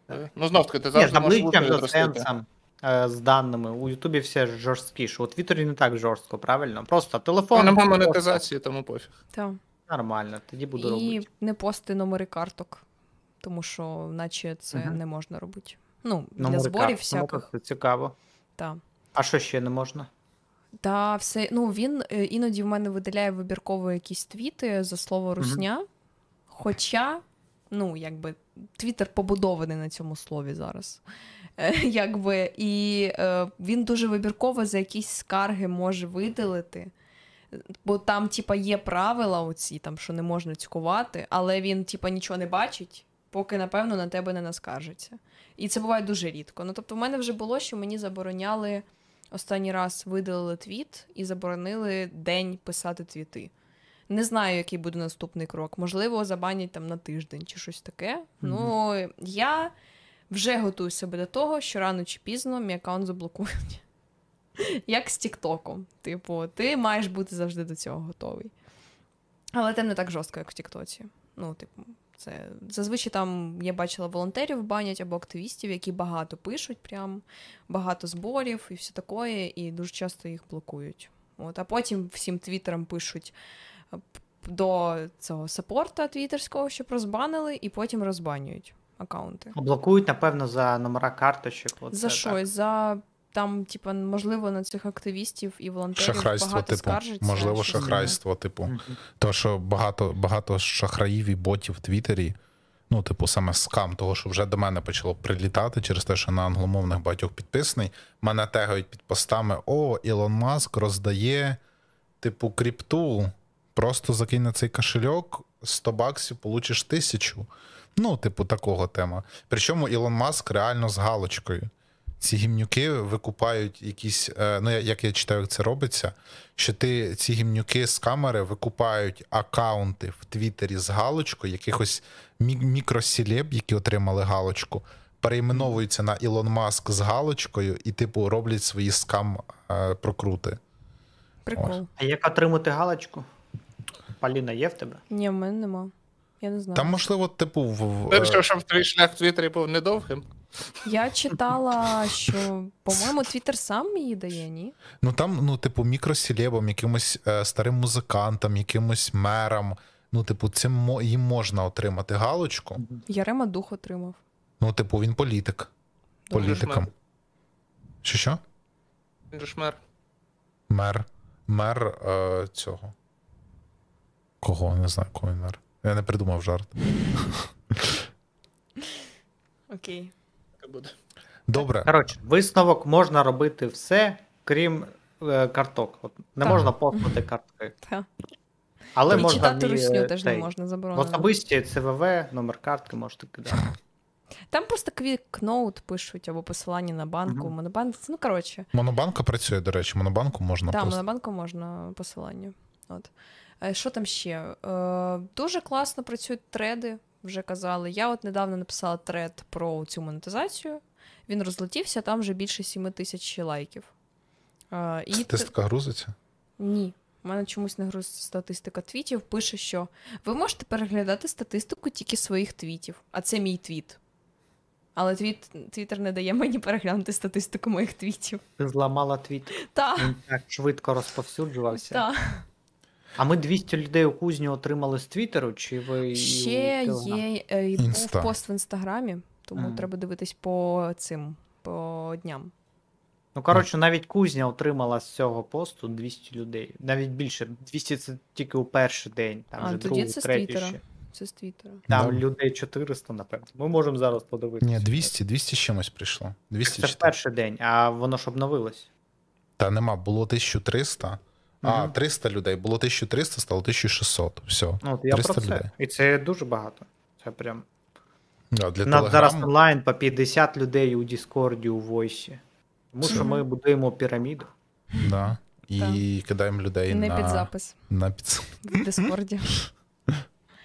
Е, Ну, знов таки, ти завжди можеш обличчям, лучше сенсом, е, з даними. У Ютубі все жорсткіше. У Твіттері не так жорстко, правильно? Просто телефон. Ну, нема монетизації, тому пофіг. Так. Нормально, тоді буду І робити. не пости номери карток, тому що наче це Мгм. не можна робити. Ну, для зборів карт. Ну, всяких. Це цікаво. Та. А що ще не можна? Та все, ну він е, іноді в мене видаляє вибірково якісь твіти за слово русня. Хоча, ну, якби твіттер побудований на цьому слові зараз. Е, якби, і е, він дуже вибірково за якісь скарги може видалити. Бо там, типа, є правила оці, там, що не можна цькувати, але він, типа, нічого не бачить, поки, напевно, на тебе не наскаржиться. І це буває дуже рідко. Ну, тобто, в мене вже було, що мені забороняли останній раз видалили твіт і заборонили день писати твіти. Не знаю, який буде наступний крок. Можливо, забанять там на тиждень чи щось таке. Ну, я вже готую себе до того, що рано чи пізно мій аккаунт заблокують. Як з Тіктоком. Типу, ти маєш бути завжди до цього готовий. Але це не так жорстко, як в Тіктоці. Ну, типу, це зазвичай там я бачила волонтерів банять або активістів, які багато пишуть, прям багато зборів і все таке, і дуже часто їх блокують. От, а потім всім твіттерам пишуть е, до цього саппорта твіттерського, щоб розбанили, і потім розбанюють аккаунти. Блокують, напевно, за номера карточок. Оце За так. що? За там, типа, можливо, на цих активістів і волонтерів Шахрайство, багато типу. скаржиться. Можливо, шахрайство, типу. Мгм. То, що багато, багато шахраїв і ботів в Твіттері, ну, типу, саме скам, того, що вже до мене почало прилітати через те, що на англомовних багатьох підписаний. Мене тегають під постами: О, Ілон Маск роздає, типу, кріпту. Просто закинь на цей кошельок, 100 баксів, получиш тисячу. Ну, типу, такого тема. Причому Ілон Маск реально з галочкою. Ці гімнюки викупають якісь, е, ну я- як я читаю, як це робиться, що ти ці гімнюки з камери викупають акаунти в Твіттері з галочкою, якихось мікросілеб, які отримали галочку, перейменовуються на Ілон Маск з галочкою і, типу, роблять свої скам е, прокрути. Прикол. А як отримати галочку? Поліна, є в тебе? Ні, в мене нема. Я не знаю. Там, можливо, типу, в, Ти е, вирішив, щоб твій шлях в Твіттері був недовгим? Я читала, що, по-моєму, Твіттер сам її дає, ні? Ну там, ну, типу, мікросілебам, якимось е, старим музикантам, якимось мерам, Ну, типу, цим мо- їм можна отримати галочку. Ярема дух отримав. Ну, типу, він політик. Добре. Політиком. Що що? Він же ж мер. Мер. Мер е, цього. Кого? Не знаю, кого він мер. Я не придумав жарт. Окей. Буде. Добре. Коротше, висновок можна робити все, крім е, карток. От, не Так. можна постати картки. Та. Але І можна читати в ній, русню е, теж не цей, можна В заборонено. особисті CVV, номер картки можете кидати. Там просто quick note пишуть або посилання на банку, Мгм. монобанк. Ну, коротше. Монобанка працює, до речі, монобанку можна Там просто. на банку можна посилання. От. Е, Що там ще? Е, дуже класно працюють треди, вже казали. Я от недавно написала тред про цю монетизацію. Він розлетівся, там вже більше 7 тисяч лайків. Е, і т- Статистика грузиться. Ні. У мене чомусь не грузиться статистика твітів. Пише, що ви можете переглядати статистику тільки своїх твітів, а це мій твіт. Але твіт, Твіттер не дає мені переглянути статистику моїх твітів. Ти зламала твіт. Та, Він так швидко розповсюджувався. та. А ми 200 людей у кузню отримали з Твіттеру, чи ви Ще у є е, і був пост в інстаграмі, тому Мгм. треба дивитись по цим по дням. Ну, коротше, навіть кузня отримала з цього посту 200 людей. Навіть більше. 200 це тільки у перший день. Там А, вже тоді другий, це з третій Твіттера. ще. Це з Твіттера. Там Да. людей 400, напевно. Ми можемо зараз подивитися. Ні, 200, 200 з чимось прийшло. 200 Це ж перший день, а воно ж обновилось. Та нема, було 1300. А, Мгм. 300 людей. Було 1300, стало 1600. Все. Ну, от я 300 про це. людей. І це дуже багато. Це прям. Да, для нас зараз онлайн по 50 людей у Діскорді, у Войсі. Тому що ми будуємо піраміду. да, і кидаємо людей Не на, під запис на під... в Дискорді.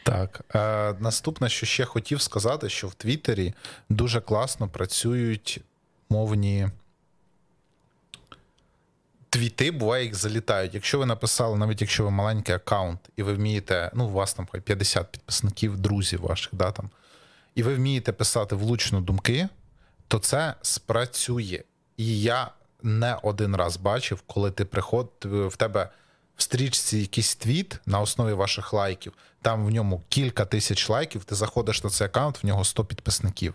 Так. Е, наступне, що ще хотів сказати, що в Твіттері дуже класно працюють мовні. Твіти буває, їх залітають. Якщо ви написали, навіть якщо ви маленький аккаунт, і ви вмієте, ну, у вас там хай 50 підписників, друзів ваших, да, там, і ви вмієте писати влучно думки, то це спрацює. І я не один раз бачив, коли ти приход, в тебе в стрічці якийсь твіт на основі ваших лайків, там в ньому кілька тисяч лайків, ти заходиш на цей аккаунт, в нього 100 підписників.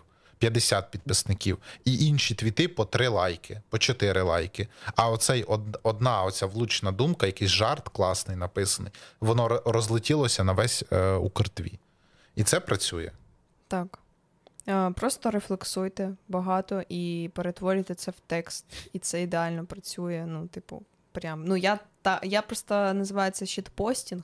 50 підписників, і інші твіти по 3 лайки, по 4 лайки. А оцей од- одна оця влучна думка, якийсь жарт класний написаний, воно розлетілося на весь е, Укртві. І це працює. Так. Е, Просто рефлексуйте багато і перетворюйте це в текст, і це ідеально працює. Ну, типу, прям. Ну, я та я просто називаю це щитпостінг.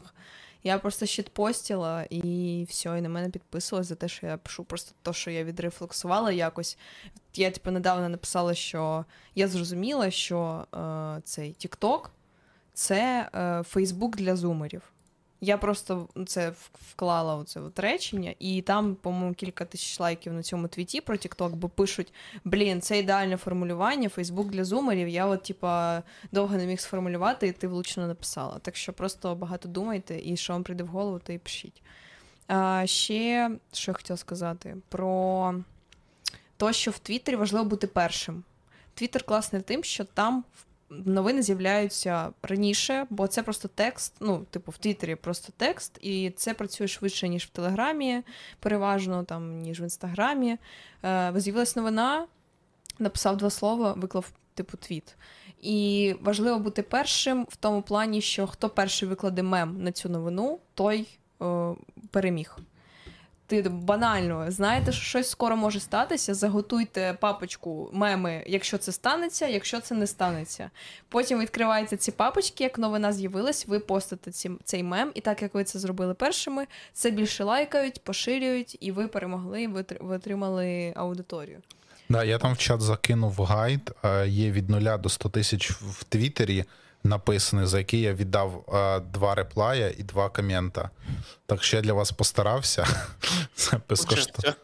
Я просто щитпостила і все, і на мене підписувалось за те, що я пишу просто те, що я відрефлексувала якось. Я, типу, недавно написала, що я зрозуміла, що е, цей TikTok — це е, Facebook для зумерів. Я просто це вклала у це от речення, і там, по-моєму, кілька тисяч лайків на цьому твіті про TikTok, бо пишуть: блін, це ідеальне формулювання, Фейсбук для зумерів. Я от, типа, довго не міг сформулювати, і ти влучно написала. Так що просто багато думайте, і що вам прийде в голову, то і пишіть. А, ще що я хотіла сказати про те, що в Твіттері важливо бути першим. Твіттер класний тим, що там новини з'являються раніше, бо це просто текст. Ну, типу, в Твіттері просто текст, і це працює швидше, ніж в Телеграмі, переважно там, ніж в Інстаграмі. Е, з'явилась новина, написав два слова, виклав типу твіт. І важливо бути першим в тому плані, що хто перший викладе мем на цю новину, той е, переміг. Ти банально знаєте, що щось скоро може статися. Заготуйте папочку меми, якщо це станеться, якщо це не станеться. Потім відкриваєте ці папочки, як новина з'явилась, ви постите ці, цей мем, і так як ви це зробили першими, це більше лайкають, поширюють, і ви перемогли, тр- ви отримали аудиторію. Да, я там в чат закинув гайд, е, є від 0 до 100 тисяч в Твіттері написаний, за який я віддав е, два реплая і два комента. Так що я для вас постарався. Це безкоштовно.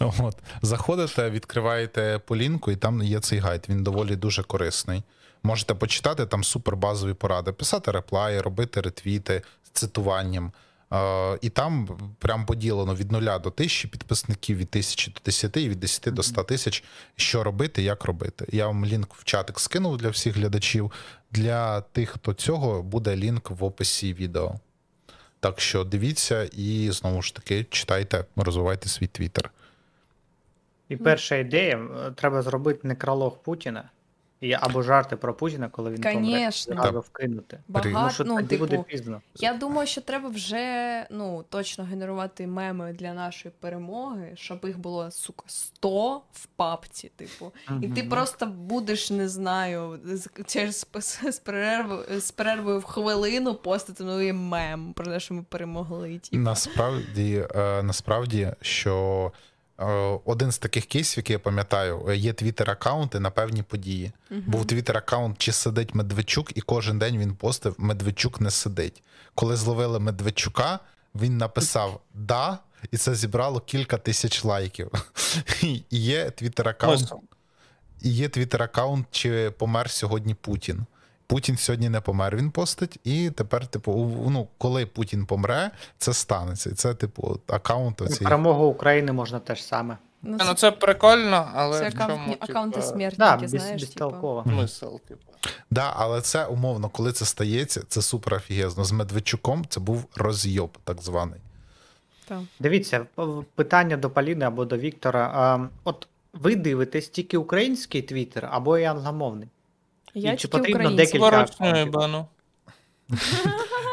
От. Заходите, відкриваєте полінку, і там є цей гайд. Він доволі дуже корисний. Можете почитати там супербазові поради, писати реплаї, робити ретвіти з цитуванням. Е, і там прям поділено від 0 до 1000 підписників, від 1000 до 10 і від 10 до 100 тисяч, що робити, як робити. Я вам лінк в чатик скинув для всіх глядачів. Для тих, хто цього, буде лінк в описі відео. Так що дивіться і знову ж таки читайте, розвивайте свій твіттер. І перша ідея е, треба зробити некролог Путіна. І або жарти про Путіна, коли він помре. Конечно. Зразу вкинути. Тому Багато, що ну, тоді буде типу, пізно. я думаю, що треба вже ну, точно генерувати меми для нашої перемоги, щоб їх було, сука, 100 в папці, типу. І ти просто будеш, не знаю, з- через з перервою, з перервою в хвилину постати новий мем про те, що ми перемогли. Типу. Насправді, е, насправді, що один з таких кейсів, який я пам'ятаю, е, є твіттер-аккаунти на певні події. Мгм. Був твіттер-аккаунт, чи сидить Медведчук, і кожен день він постив Медведчук не сидить. Коли зловили Медведчука, він написав да, і це зібрало кілька тисяч лайків. І є твіттер-аккаунт, і є твіттер-аккаунт, чи помер сьогодні Путін. Путін сьогодні не помер, він постить, і тепер, типу, ну, коли Путін помре, це станеться. І це, типу, аккаунт оцій. Перемогу України можна теж саме. Ну, Ну це, це прикольно, але це в чому, аккаунт, аккаунти типа, смертники, Да, без, знаєш, типу. безтолково. Типу. Да, але це умовно, коли це стається, це супер офігезно. З Медведчуком це був розйоб, так званий. Та. Дивіться, питання до Поліни або до Віктора. От ви дивитесь тільки український твіттер або і англомовний? Я І чи потрібно декілька Ворочню аккаунтів? єбану.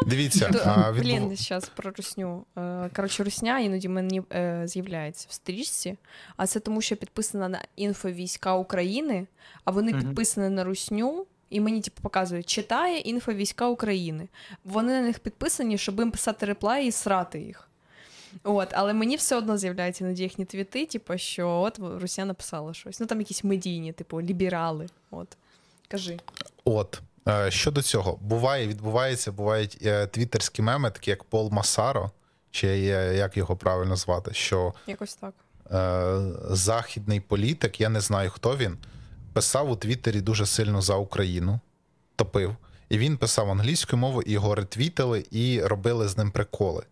Дивіться, а, відбув- Блін, зараз про русню. Е, Коротше, русня іноді мені е, з'являється в стрічці, а це тому, що підписана на інфовійська України, а вони підписані на русню. І мені типу показують, читає інфовійська України. Вони на них підписані, щоб їм писати реплаї і срати їх. От, але мені все одно з'являються іноді їхні твіти, типу, що от Русня написала щось. Ну там якісь медійні, типу, ліберали. От. Кажи. От. е, Щодо цього, буває, відбувається, бувають е, твіттерські меми, такі як Пол Масаро, чи як його правильно звати, що Якось так. е, західний політик, я не знаю, хто він, писав у Твіттері дуже сильно за Україну, топив. І він писав англійською мовою, і його ретвітили і робили з ним приколи.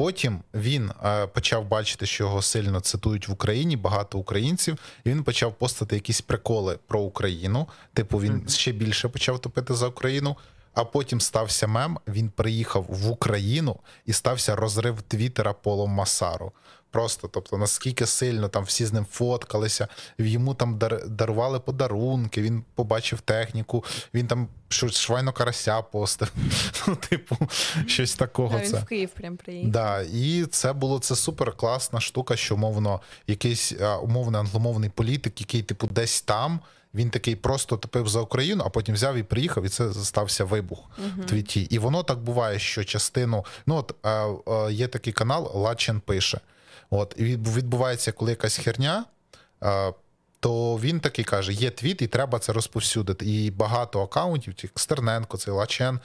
Потім він е, почав бачити, що його сильно цитують в Україні, багато українців, і він почав постати якісь приколи про Україну. Типу, він ще більше почав топити за Україну. А потім стався мем. Він приїхав в Україну і стався розрив Твіттера Полом Масару. Просто, тобто, наскільки сильно там всі з ним фоткалися, йому там дар- дарували подарунки, він побачив техніку, він там щось швайно карася постив. Ну, типу, щось такого. А він в Київ прям приїхав. Да, і це було це супер класна штука, що умовно якийсь умовний англомовний політик, який, типу, десь там. Він такий просто топив за Україну, а потім взяв і приїхав, і це стався вибух Мгм. в твіті. І воно так буває, що частину. Ну, от е, е, є такий канал Лачен пише. От, і відбувається, коли якась херня, то він такий каже: є твіт, і треба це розповсюдити. І багато акаунтів, як Стерненко, цей Лачен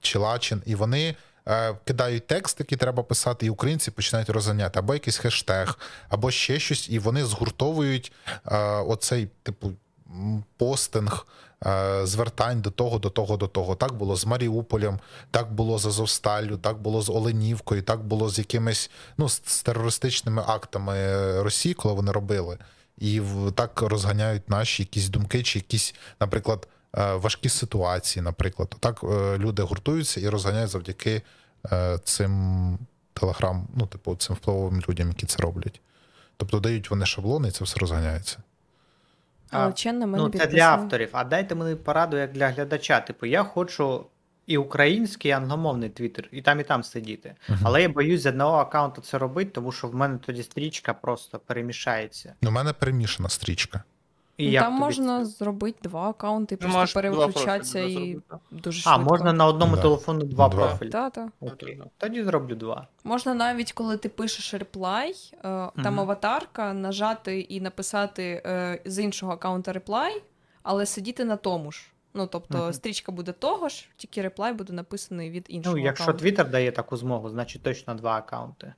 чи Лачин, і вони. е, Кидають текст, який треба писати, і українці починають розганяти, або якийсь хештег, або ще щось, і вони згуртовують е, оцей, типу, постинг е, звертань до того, до того, до того. Так було з Маріуполем, так було з Азовсталлю, так було з Оленівкою, так було з якимись ну, з, терористичними актами Росії, коли вони робили. І так розганяють наші якісь думки, чи якісь, наприклад, е, важкі ситуації, наприклад. Так е, люди гуртуються і розганяють завдяки цим телеграм, ну, типу, цим впливовим людям, які це роблять. Тобто дають вони шаблони, і це все розганяється. Але Чен на мене Ну, це для авторів. А дайте мені пораду як для глядача. Типу, я хочу і український, і англомовний твіттер, і там, і там сидіти. Мгм. Але я боюсь з одного аккаунту це робити, тому що в мене тоді стрічка просто перемішається. У мене перемішана стрічка. І Ну, як там тобі можна це? зробити два аккаунти, Ти просто переключатися і зробити. дуже А, можна на одному Да. телефону два, Два. профілі. Та, та. Окей. Тоді зроблю два. Можна навіть, коли ти пишеш реплай, е, там Мгм. аватарка, нажати і написати е, з іншого аккаунта реплай, але сидіти на тому ж. Ну, тобто Мгм. стрічка буде того ж, тільки реплай буде написаний від іншого. Ну, якщо аккаунту. Твіттер дає таку змогу, значить точно два аккаунти.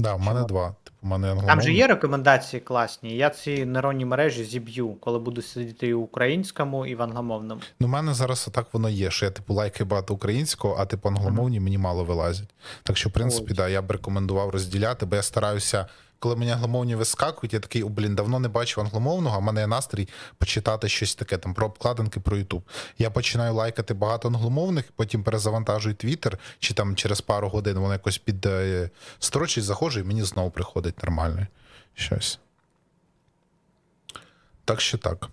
Да, в мене два. Типу, в мене Там же є рекомендації класні. Я ці нейронні мережі зіб'ю, коли буду сидіти і в українському, і в англомовному. Ну, у мене зараз отак воно є, що я типу лайки багато українського, а типу англомовні мені мало вилазять. Так що, в принципі, Ой. да, я б рекомендував розділяти, бо я стараюся, коли мені англомовні вискакують, я такий, о, блін, давно не бачив англомовного, а в мене є настрій почитати щось таке там про обкладинки про Ютуб. Я починаю лайкати багато англомовних, потім перезавантажую Твіттер, чи там через пару годин воно якось під е, строчить, заходжу, і мені знову приходить нормально щось. Так що так.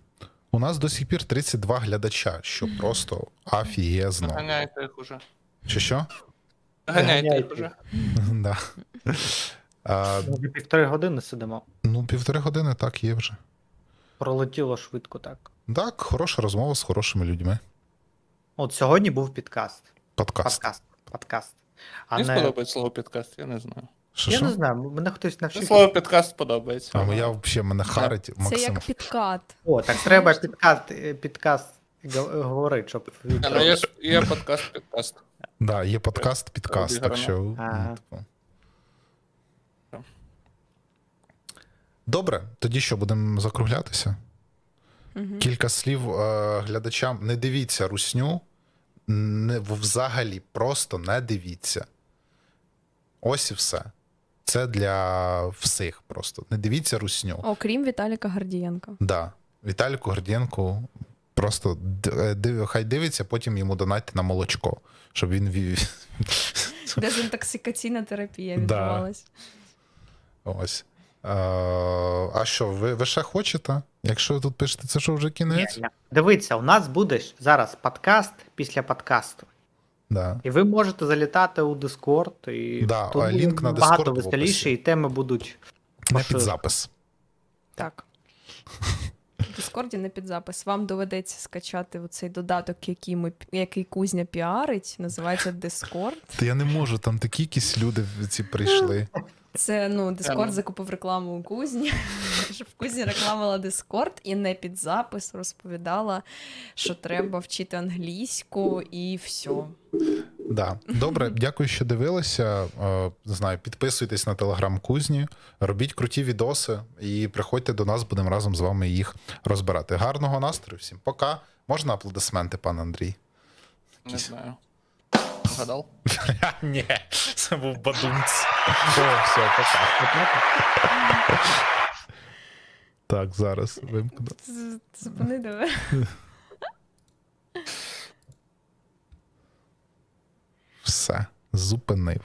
У нас до сих пір 32 глядача, що просто афієзно. Ганяйте їх уже. Чи що? Ганяйте їх уже. Да. А, Ми вже півтори години сидимо. ну, півтори години так є вже. Пролетіло швидко так. Так, хороша розмова з хорошими людьми. От сьогодні був підкаст. Подкаст. Подкаст. Подкаст. А Мені не... сподобається слово підкаст, я не знаю. Що, Я що? не знаю, мене хтось Це навчив. слово підкаст подобається. А я взагалі мене харить Це Максим. як підкат. О, так треба підкаст, е, підкаст говорити, щоб Та, ну, є, є подкаст, підкаст. Да, є подкаст, підкаст, так що. ну, Ага. Добре, тоді що, будемо закруглятися? Мгм. Кілька слів е, глядачам. Не дивіться русню. Не, взагалі, просто не дивіться. Ось і все. Це для всіх просто. Не дивіться русню. Окрім Віталіка Гордієнка. Да. Віталіку Гордієнку просто е, див- хай дивиться, потім йому донатьте на молочко, щоб він вів. Дезінтоксикаційна терапія Да. Ось. А що, ви, ви ще хочете? Якщо ви тут пишете, це що вже кінець? Дивіться, у нас буде зараз подкаст після подкасту. Да. І ви можете залітати у Discord, і Да, тут лінк на багато Discord в веселіше, і теми будуть. Не Пошли. під запис. Так. В Дискорді не під запис. Вам доведеться скачати оцей додаток, який ми який кузня піарить, називається Discord. Та я не можу, там такі якісь люди ці прийшли. Це ну Ем. Discord закупив рекламу у кузні, щоб кузня рекламила Discord і не під запис розповідала, що треба вчити англійську і все. Да. Добре, дякую, що дивилися. Е, Не знаю, підписуйтесь на телеграм кузні, робіть круті відоси і приходьте до нас, будемо разом з вами їх розбирати. Гарного настрою всім. Пока. Можна аплодисменти, пан Андрій? Не знаю. Ні, це був бадумц. О, все, пока. Так, зараз вимкну. Зупини диви. Все, зупинив.